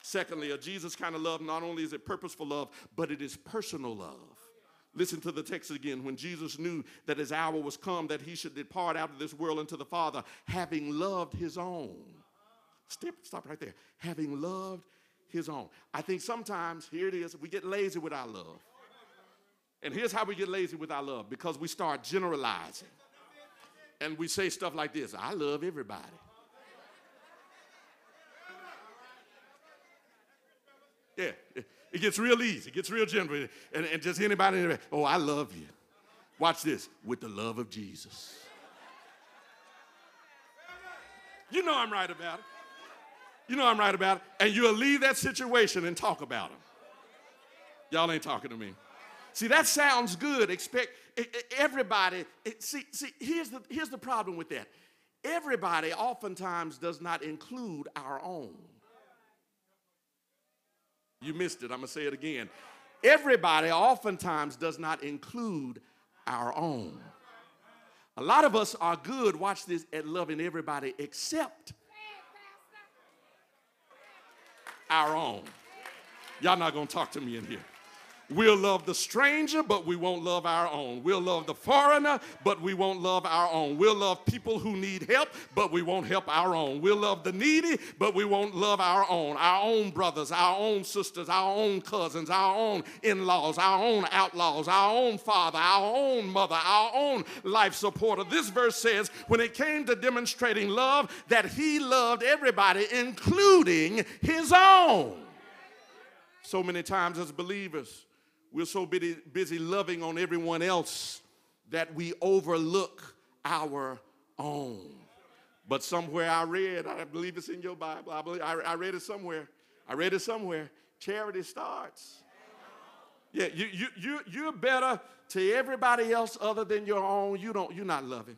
Secondly, a Jesus kind of love, not only is it purposeful love, but it is personal love. Listen to the text again. When Jesus knew that his hour was come, that he should depart out of this world into the Father, having loved his own. Stop, stop right there. Having loved his own. I think sometimes, here it is, we get lazy with our love. And here's how we get lazy with our love because we start generalizing. And we say stuff like this I love everybody. Yeah, it gets real easy. It gets real gentle. And, and just anybody, oh, I love you. Watch this with the love of Jesus. You know I'm right about it. You know I'm right about it. And you'll leave that situation and talk about them. Y'all ain't talking to me. See, that sounds good. Expect everybody. See, see, here's the here's the problem with that. Everybody oftentimes does not include our own. You missed it. I'm going to say it again. Everybody oftentimes does not include our own. A lot of us are good, watch this, at loving everybody except our own. Y'all not going to talk to me in here. We'll love the stranger, but we won't love our own. We'll love the foreigner, but we won't love our own. We'll love people who need help, but we won't help our own. We'll love the needy, but we won't love our own. Our own brothers, our own sisters, our own cousins, our own in laws, our own outlaws, our own father, our own mother, our own life supporter. This verse says, when it came to demonstrating love, that he loved everybody, including his own. So many times as believers, we're so busy, busy loving on everyone else that we overlook our own. But somewhere I read, I believe it's in your Bible, I, believe, I, I read it somewhere. I read it somewhere. Charity starts. Yeah, you, you, you, you're better to everybody else other than your own. You don't, you're not loving.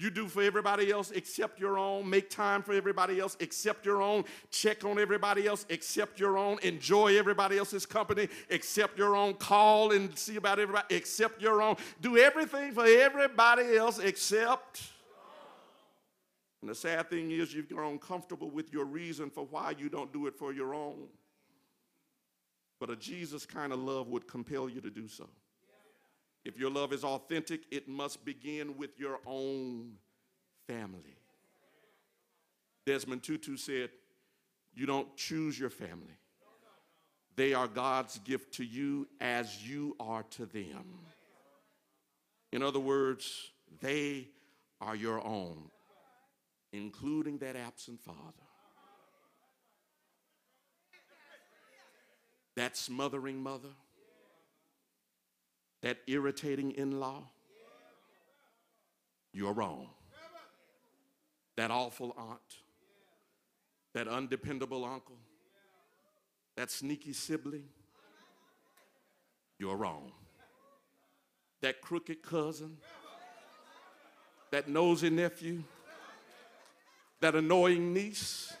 You do for everybody else except your own. Make time for everybody else except your own. Check on everybody else except your own. Enjoy everybody else's company except your own. Call and see about everybody except your own. Do everything for everybody else except. And the sad thing is, you've grown comfortable with your reason for why you don't do it for your own. But a Jesus kind of love would compel you to do so. If your love is authentic, it must begin with your own family. Desmond Tutu said, You don't choose your family, they are God's gift to you as you are to them. In other words, they are your own, including that absent father. That smothering mother that irritating in law, you're wrong. That awful aunt, that undependable uncle, that sneaky sibling, you're wrong. That crooked cousin, that nosy nephew, that annoying niece,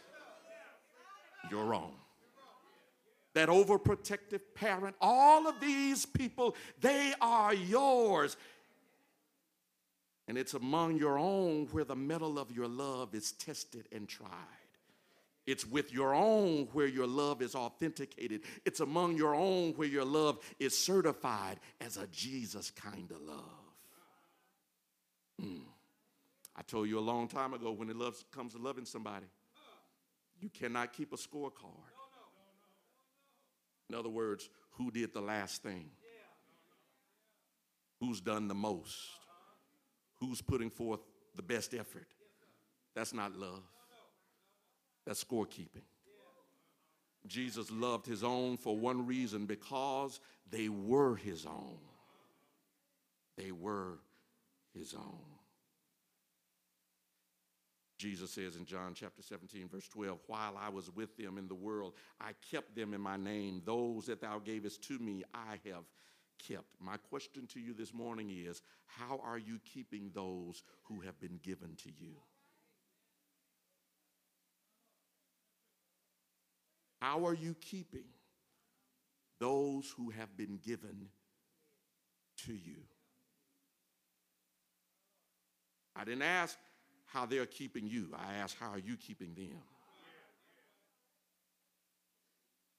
you're wrong that overprotective parent, all of these people, they are yours. And it's among your own where the metal of your love is tested and tried. It's with your own where your love is authenticated. It's among your own where your love is certified as a Jesus kind of love. Mm. I told you a long time ago when it loves, comes to loving somebody, you cannot keep a scorecard. In other words, who did the last thing? Who's done the most? Who's putting forth the best effort? That's not love. That's scorekeeping. Jesus loved his own for one reason because they were his own. They were his own. Jesus says in John chapter 17, verse 12, While I was with them in the world, I kept them in my name. Those that thou gavest to me, I have kept. My question to you this morning is How are you keeping those who have been given to you? How are you keeping those who have been given to you? I didn't ask how they're keeping you, I ask, how are you keeping them?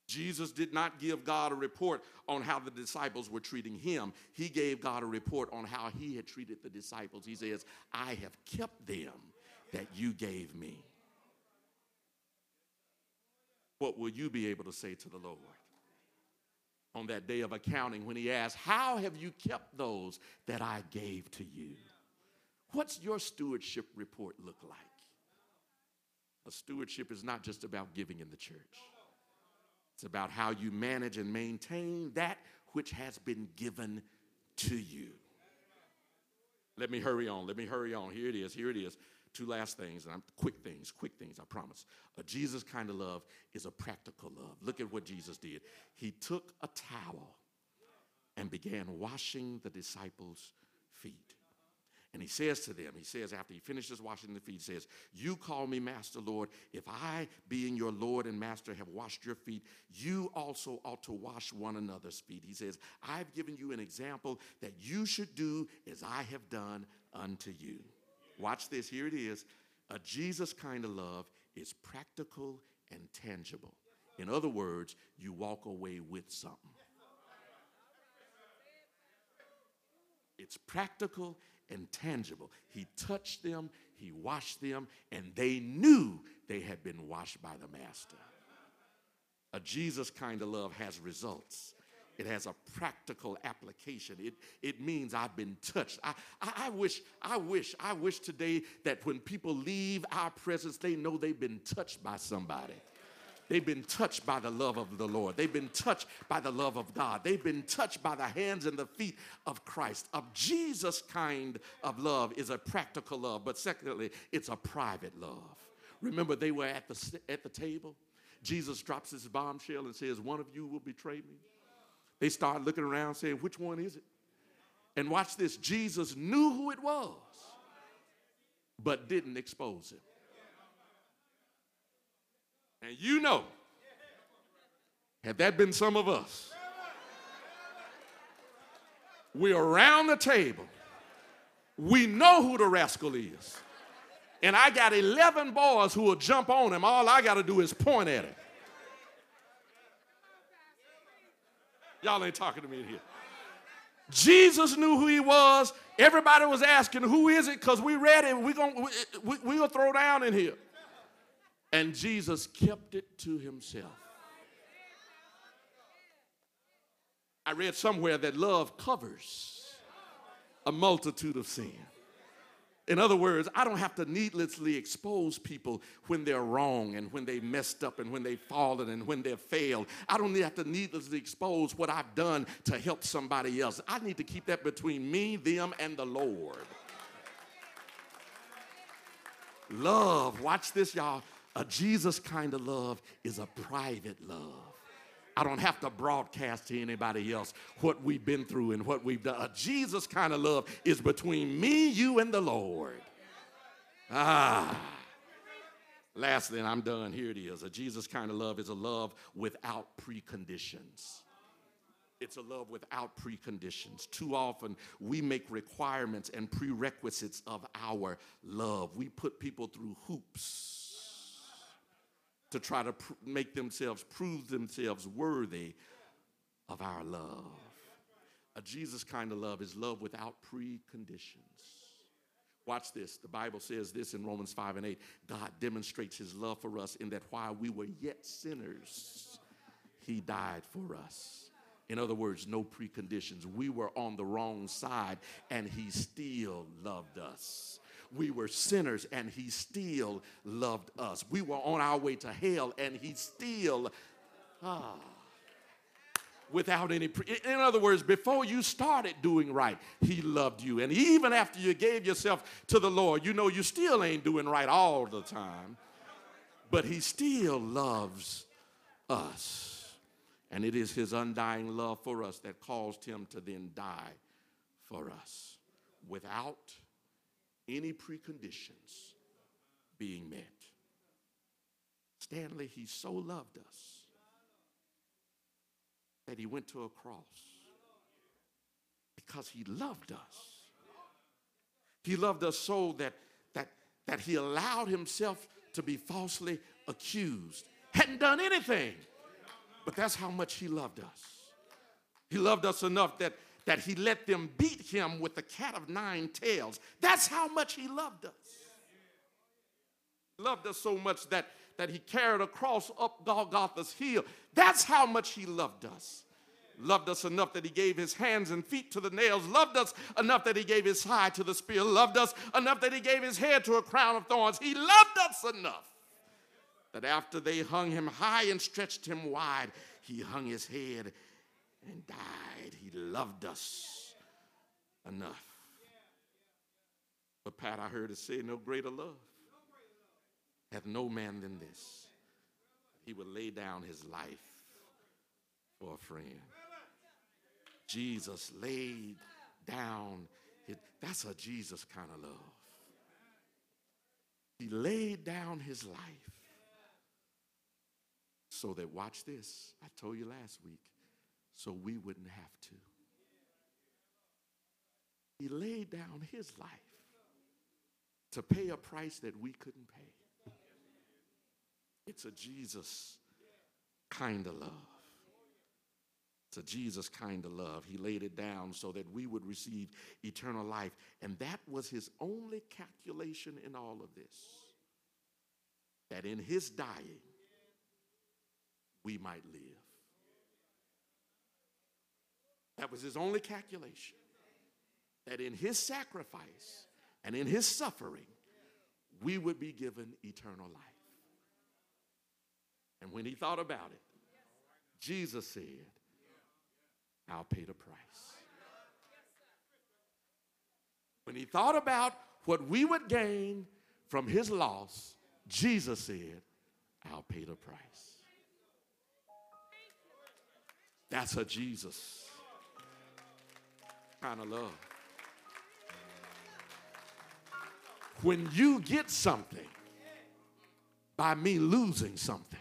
Jesus did not give God a report on how the disciples were treating him. He gave God a report on how he had treated the disciples. He says, I have kept them that you gave me. What will you be able to say to the Lord on that day of accounting when he asks, How have you kept those that I gave to you? What's your stewardship report look like? A stewardship is not just about giving in the church. It's about how you manage and maintain that which has been given to you. Let me hurry on. Let me hurry on. Here it is. Here it is. Two last things, and I'm quick things, quick things, I promise. A Jesus kind of love is a practical love. Look at what Jesus did. He took a towel and began washing the disciples' feet. And he says to them, he says, after he finishes washing the feet, he says, You call me Master, Lord. If I, being your Lord and Master, have washed your feet, you also ought to wash one another's feet. He says, I've given you an example that you should do as I have done unto you. Watch this, here it is. A Jesus kind of love is practical and tangible. In other words, you walk away with something. It's practical and tangible. He touched them, he washed them, and they knew they had been washed by the Master. A Jesus kind of love has results. It has a practical application. It, it means I've been touched. I, I, I, wish, I wish, I wish today that when people leave our presence, they know they've been touched by somebody. They've been touched by the love of the Lord. They've been touched by the love of God. They've been touched by the hands and the feet of Christ. Of Jesus kind of love is a practical love, but secondly, it's a private love. Remember, they were at the, at the table. Jesus drops his bombshell and says, One of you will betray me. They start looking around saying, Which one is it? And watch this Jesus knew who it was, but didn't expose him. And you know, had that been some of us, we're around the table. We know who the rascal is. And I got 11 boys who will jump on him. All I got to do is point at him. Y'all ain't talking to me in here. Jesus knew who he was. Everybody was asking, who is it? Because we read it. We're going we, we, we'll throw down in here. And Jesus kept it to himself. I read somewhere that love covers a multitude of sin. In other words, I don't have to needlessly expose people when they're wrong and when they messed up and when they've fallen and when they've failed. I don't have to needlessly expose what I've done to help somebody else. I need to keep that between me, them, and the Lord. Love, watch this, y'all. A Jesus kind of love is a private love. I don't have to broadcast to anybody else what we've been through and what we've done. A Jesus kind of love is between me, you, and the Lord. Ah. Lastly, and I'm done, here it is. A Jesus kind of love is a love without preconditions. It's a love without preconditions. Too often, we make requirements and prerequisites of our love. We put people through hoops to try to pr- make themselves, prove themselves worthy of our love. A Jesus kind of love is love without preconditions. Watch this. The Bible says this in Romans 5 and 8. God demonstrates his love for us in that while we were yet sinners, he died for us. In other words, no preconditions. We were on the wrong side and he still loved us we were sinners and he still loved us. We were on our way to hell and he still, ah, without any, pre- in other words, before you started doing right, he loved you. And even after you gave yourself to the Lord, you know you still ain't doing right all the time, but he still loves us. And it is his undying love for us that caused him to then die for us without any preconditions being met. Stanley, he so loved us that he went to a cross? Because he loved us. He loved us so that, that, that he allowed himself to be falsely accused. Hadn't done anything, but that's how much he loved us. He loved us enough that, that he let them beat him with the cat of nine tails. That's how much he loved us. Loved us so much that, that he carried a cross up Golgotha's hill. That's how much he loved us. Loved us enough that he gave his hands and feet to the nails. Loved us enough that he gave his side to the spear. Loved us enough that he gave his head to a crown of thorns. He loved us enough that after they hung him high and stretched him wide, he hung his head and died. He loved us enough. But Pat, I heard it say, no greater love hath no man than this. He would lay down his life for a friend. Jesus laid down his, that's a Jesus kind of love. He laid down his life so that, watch this, I told you last week, so we wouldn't have to. He laid down his life to pay a price that we couldn't pay. It's a Jesus kind of love. It's a Jesus kind of love. He laid it down so that we would receive eternal life. And that was his only calculation in all of this. That in his dying, we might live. That was his only calculation. That in his sacrifice and in his suffering, we would be given eternal life. And when he thought about it, Jesus said, I'll pay the price. When he thought about what we would gain from his loss, Jesus said, I'll pay the price. That's a Jesus kind of love. When you get something by me losing something,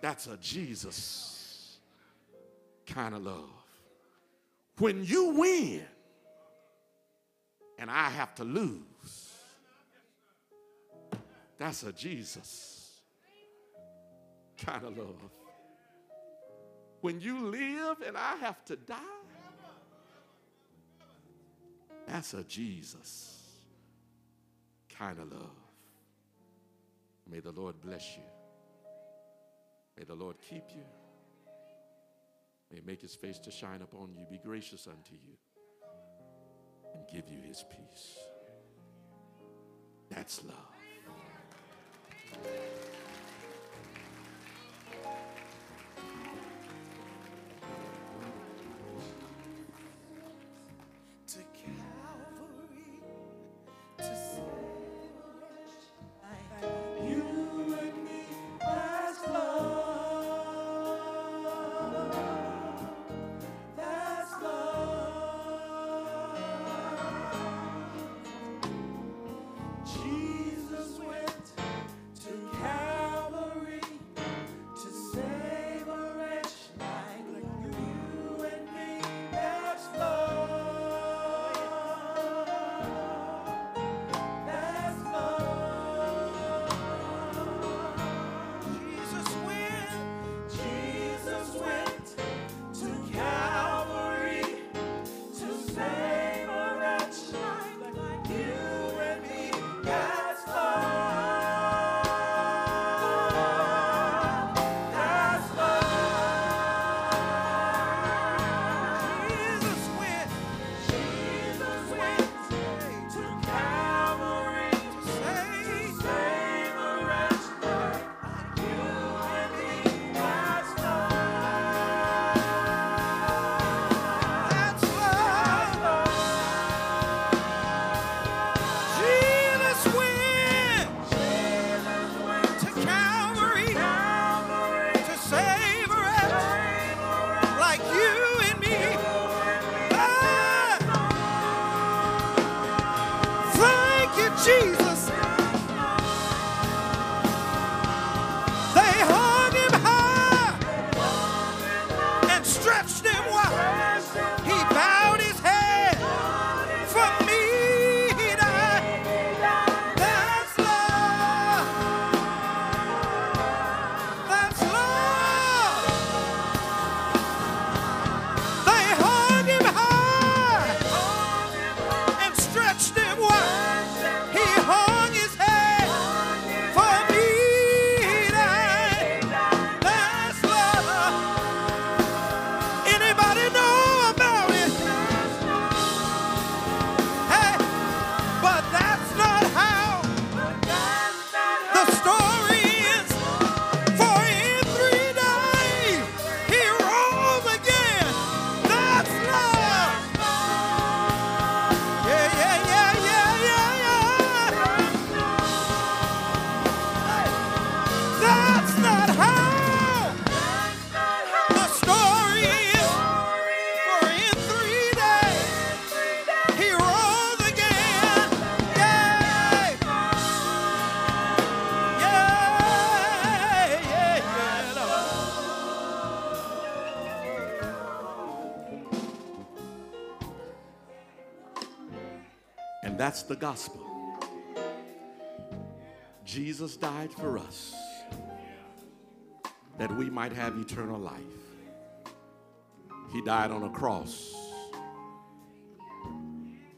that's a Jesus kind of love. When you win and I have to lose, that's a Jesus kind of love. When you live and I have to die, that's a Jesus kind of love. May the Lord bless you. May the Lord keep you. May he make his face to shine upon you, be gracious unto you, and give you his peace. That's love. The gospel. Jesus died for us that we might have eternal life. He died on a cross,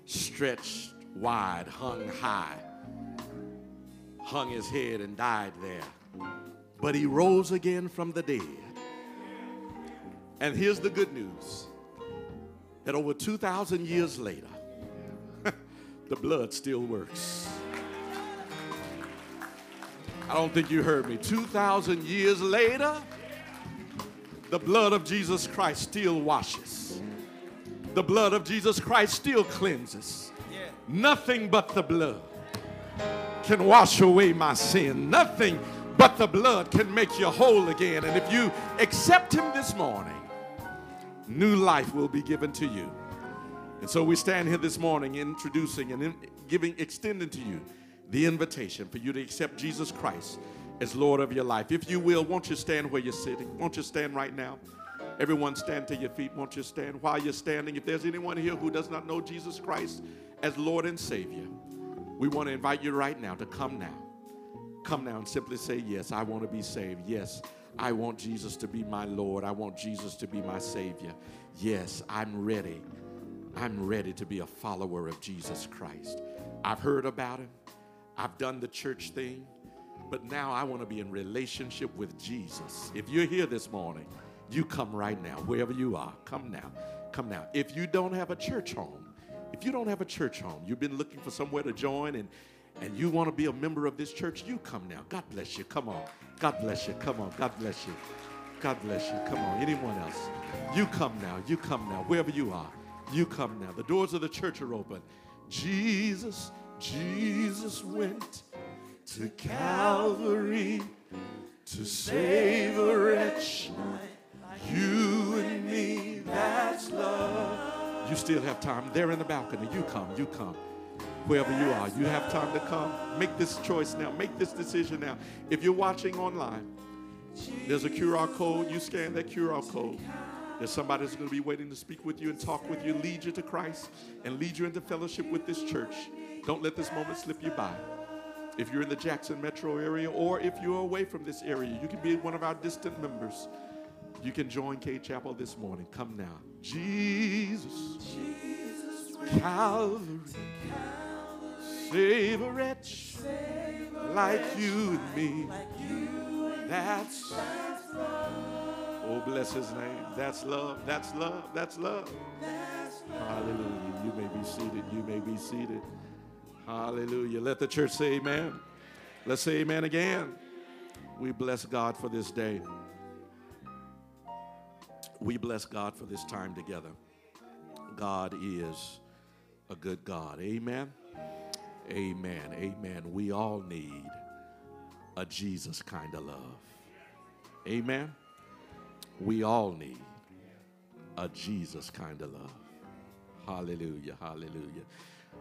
stretched wide, hung high, hung his head and died there. But he rose again from the dead. And here's the good news that over 2,000 years later, the blood still works. I don't think you heard me. 2,000 years later, the blood of Jesus Christ still washes. The blood of Jesus Christ still cleanses. Nothing but the blood can wash away my sin. Nothing but the blood can make you whole again. And if you accept Him this morning, new life will be given to you. And so we stand here this morning introducing and in giving, extending to you the invitation for you to accept Jesus Christ as Lord of your life. If you will, won't you stand where you're sitting? Won't you stand right now? Everyone stand to your feet. Won't you stand? While you're standing, if there's anyone here who does not know Jesus Christ as Lord and Savior, we want to invite you right now to come now. Come now and simply say, Yes, I want to be saved. Yes, I want Jesus to be my Lord. I want Jesus to be my Savior. Yes, I'm ready. I'm ready to be a follower of Jesus Christ. I've heard about him. I've done the church thing, but now I want to be in relationship with Jesus. If you're here this morning, you come right now, wherever you are. Come now. Come now. If you don't have a church home, if you don't have a church home, you've been looking for somewhere to join and and you want to be a member of this church, you come now. God bless you. Come on. God bless you. Come on. God bless you. God bless you. Come on. Anyone else? You come now. You come now. Wherever you are, you come now. The doors of the church are open. Jesus, Jesus went to Calvary to save a wretch like you and me. That's love. You still have time. There in the balcony. You come. You come. Wherever you are, you have time to come. Make this choice now. Make this decision now. If you're watching online, there's a QR code. You scan that QR code. There's somebody that's going to be waiting to speak with you and talk with you, lead you to Christ, and lead you into fellowship with this church. Don't let this moment slip you by. If you're in the Jackson metro area or if you're away from this area, you can be one of our distant members. You can join Cade Chapel this morning. Come now. Jesus, Calvary, save a wretch like you and me. That's oh, bless His name. That's love. That's love. That's love. Hallelujah. You may be seated. You may be seated. Hallelujah. Let the church say amen. Let's say amen again. We bless God for this day. We bless God for this time together. God is a good God. Amen. Amen. Amen. We all need a Jesus kind of love. Amen. We all need a Jesus kind of love. Hallelujah. Hallelujah.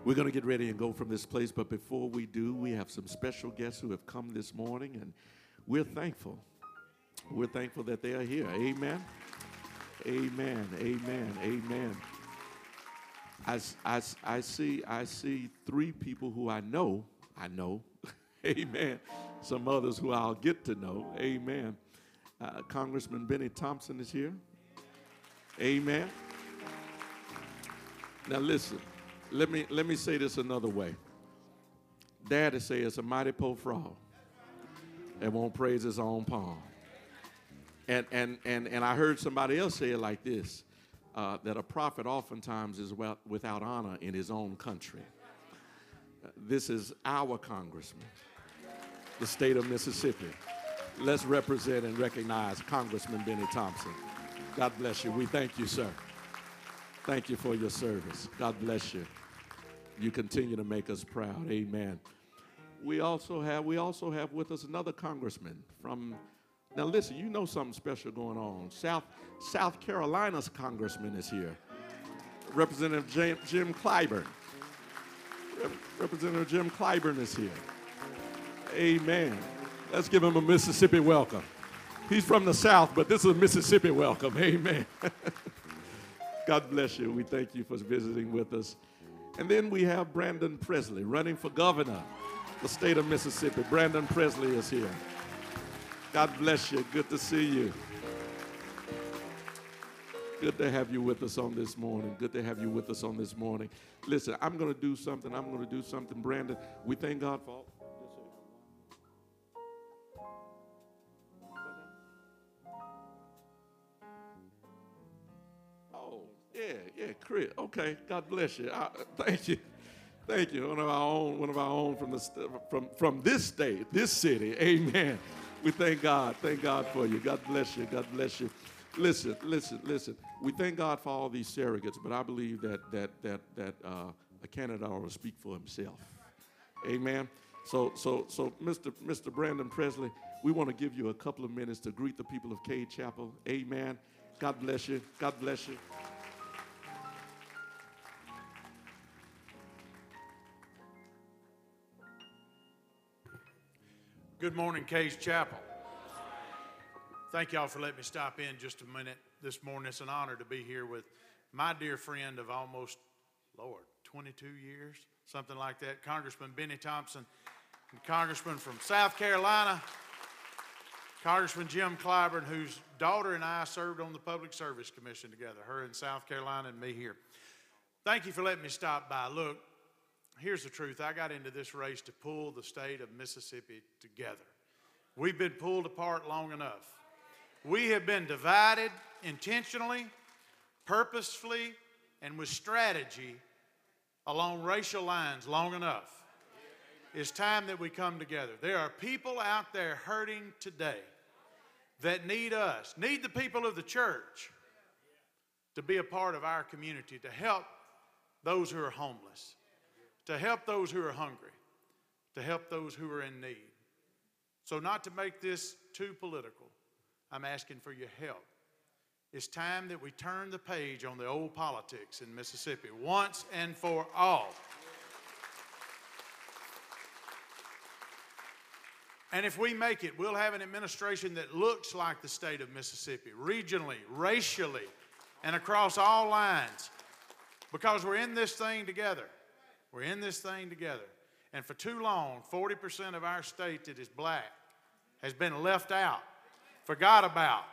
We're going to get ready and go from this place, but before we do, we have some special guests who have come this morning, and we're thankful. We're thankful that they are here. Amen. Amen. Amen. Amen. I, I, I see I see three people who I know. I know. <laughs> Amen. Some others who I'll get to know. Amen. Uh, Congressman Benny Thompson is here. Amen. Now listen, let me let me say this another way. Daddy says a mighty poor frog and won't praise his own palm. And and and and I heard somebody else say it like this: uh, that a prophet oftentimes is without honor in his own country. Uh, this is our congressman, the state of Mississippi. Let's represent and recognize Congressman Benny Thompson. God bless you. We thank you, sir. Thank you for your service. God bless you. You continue to make us proud. Amen. We also have we also have with us another congressman from now listen, you know something special going on. South South Carolina's congressman is here. Representative Jim, Jim Clyburn. Rep- Representative Jim Clyburn is here. Amen. Let's give him a Mississippi welcome. He's from the South, but this is a Mississippi welcome. <laughs> Amen. God bless you. We thank you for visiting with us. And then we have Brandon Presley running for governor, the state of Mississippi. Brandon Presley is here. God bless you. Good to see you. Good to have you with us on this morning. Good to have you with us on this morning. Listen, I'm going to do something. I'm going to do something, Brandon. We thank God for. Yeah, Chris. Okay, God bless you. I, thank you. Thank you. One of our own, one of our own from the from from this state, this city. Amen. We thank God. Thank God for you. God bless you. God bless you. Listen, listen, listen. We thank God for all these surrogates, but I believe that that that that uh, a candidate to speak for himself. Amen. So so so, Mr. Mr. Brandon Presley, we want to give you a couple of minutes to greet the people of Cade Chapel. Amen. God bless you. God bless you. Good morning, Cade Chapel. Thank y'all for letting me stop in just a minute this morning. It's an honor to be here with my dear friend of almost, Lord, 22 years, something like that, Congressman Benny Thompson, and Congressman from South Carolina, Congressman Jim Clyburn, whose daughter and I served on the Public Service Commission together, her in South Carolina and me here. Thank you for letting me stop by. Look, here's the truth. I got into this race to pull the state of Mississippi together. We've been pulled apart long enough. We have been divided intentionally, purposefully, and with strategy along racial lines long enough. It's time that we come together. There are people out there hurting today that need us, need the people of the church to be a part of our community, to help those who are homeless, to help those who are hungry, to help those who are in need. So, not to make this too political, I'm asking for your help. It's time that we turn the page on the old politics in Mississippi once and for all. And if we make it, we'll have an administration that looks like the state of Mississippi, regionally, racially, and across all lines. Because we're in this thing together. We're in this thing together. And for too long, 40% of our state that is black has been left out, forgot about,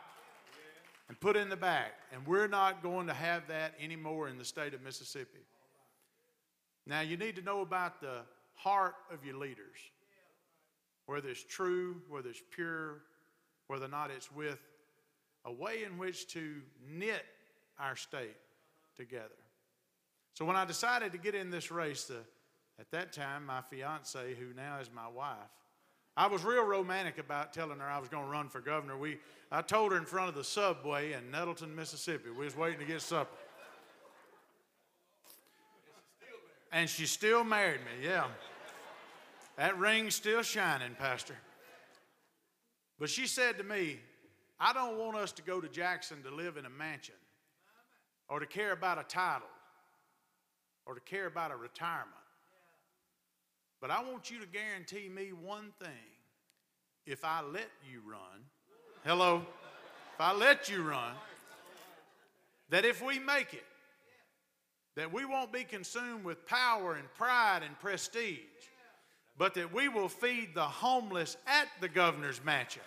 and put in the back. And we're not going to have that anymore in the state of Mississippi. Now, you need to know about the heart of your leaders whether it's true, whether it's pure, whether or not it's with a way in which to knit our state together. So when I decided to get in this race, uh, at that time, my fiance, who now is my wife, I was real romantic about telling her I was going to run for governor. We, I told her in front of the subway in Nettleton, Mississippi. We was waiting to get supper. And she still married me, yeah. That ring's still shining, Pastor. But she said to me, I don't want us to go to Jackson to live in a mansion or to care about a title or to care about a retirement. But I want you to guarantee me one thing. If I let you run, hello, if I let you run, that if we make it, that we won't be consumed with power and pride and prestige but that we will feed the homeless at the governor's mansion.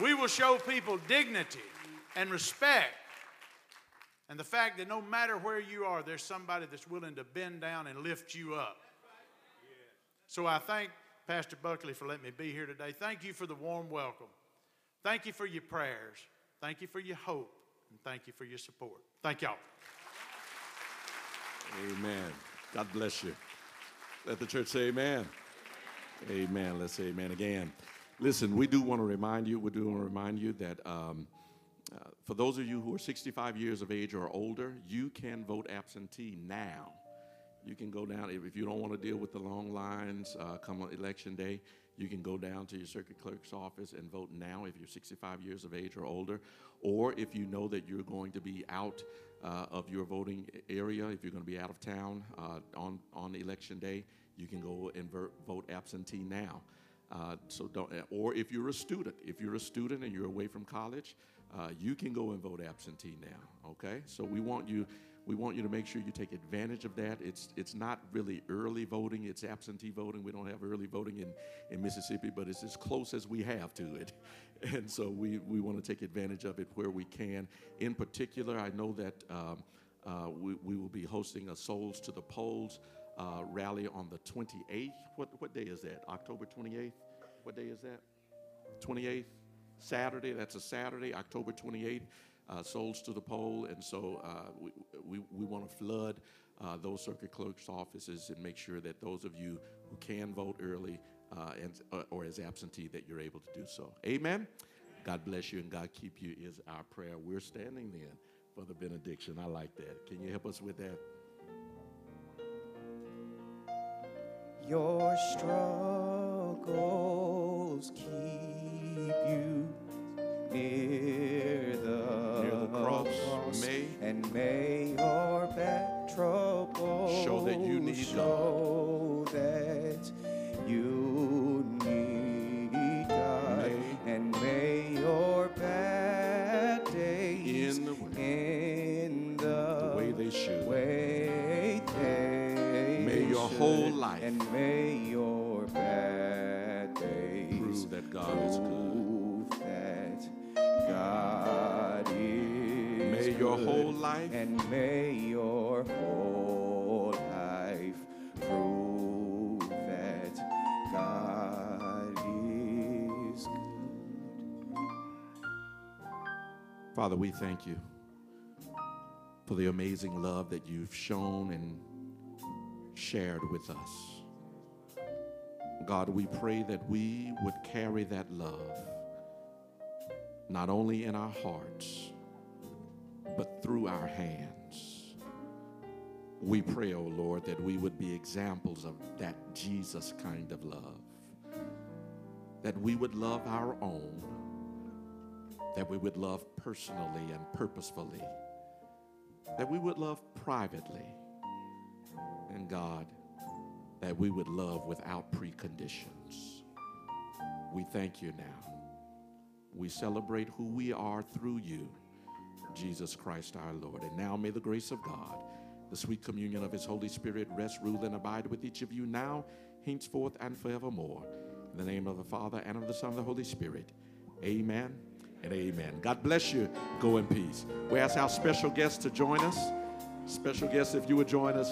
We will show people dignity and respect. And the fact that no matter where you are, there's somebody that's willing to bend down and lift you up. So I thank Pastor Buckley for letting me be here today. Thank you for the warm welcome. Thank you for your prayers. Thank you for your hope. And thank you for your support. Thank y'all. Amen. God bless you. Let the church say amen. Amen. Let's say amen again. Listen, we do want to remind you, we do want to remind you that um, uh, for those of you who are 65 years of age or older, you can vote absentee now. You can go down, if, you don't want to deal with the long lines uh, come election day, you can go down to your circuit clerk's office and vote now if you're 65 years of age or older. Or if you know that you're going to be out uh, of your voting area, if you're going to be out of town uh, on, on election day, you can go and vote absentee now. Uh, so don't, or if you're a student, if you're a student and you're away from college, uh, you can go and vote absentee now. Okay, so we want you, we want you to make sure you take advantage of that. It's, it's not really early voting, it's absentee voting. We don't have early voting in, in Mississippi, but it's as close as we have to it. <laughs> And so we, we want to take advantage of it where we can. In particular, I know that um, uh, we, we will be hosting a Souls to the Polls uh, rally on the 28th. What, what day is that? October 28th? What day is that? 28th? Saturday. That's a Saturday, October 28th. Uh, souls to the poll. And so uh, we, we, we want to flood uh, those circuit clerk's offices and make sure that those of you who can vote early uh, and, uh, or as absentee that you're able to do so. Amen. God bless you and God keep you is our prayer. We're standing then for the benediction. I like that. Can you help us with that? Your struggles keep you near the, Near the cross. May- and may your back trouble Show that you need show and may your bad days Prove that God is good. that God is May your good, whole life and may your whole life prove that God is good. Father, we thank you for the amazing love that you've shown and shared with us. God, we pray that we would carry that love not only in our hearts, but through our hands. We pray, O Lord, that we would be examples of that Jesus kind of love, that we would love our own that we would love personally and purposefully, that we would love privately, and God, that we would love without preconditions. We thank you now. We celebrate who we are through you, Jesus Christ our Lord. And now may the grace of God, the sweet communion of his Holy Spirit rest, rule, and abide with each of you now, henceforth, and forevermore. In the name of the Father, and of the Son, and the Holy Spirit. Amen and amen. God bless you. Go in peace. We ask our special guests to join us. Special guests, if you would join us.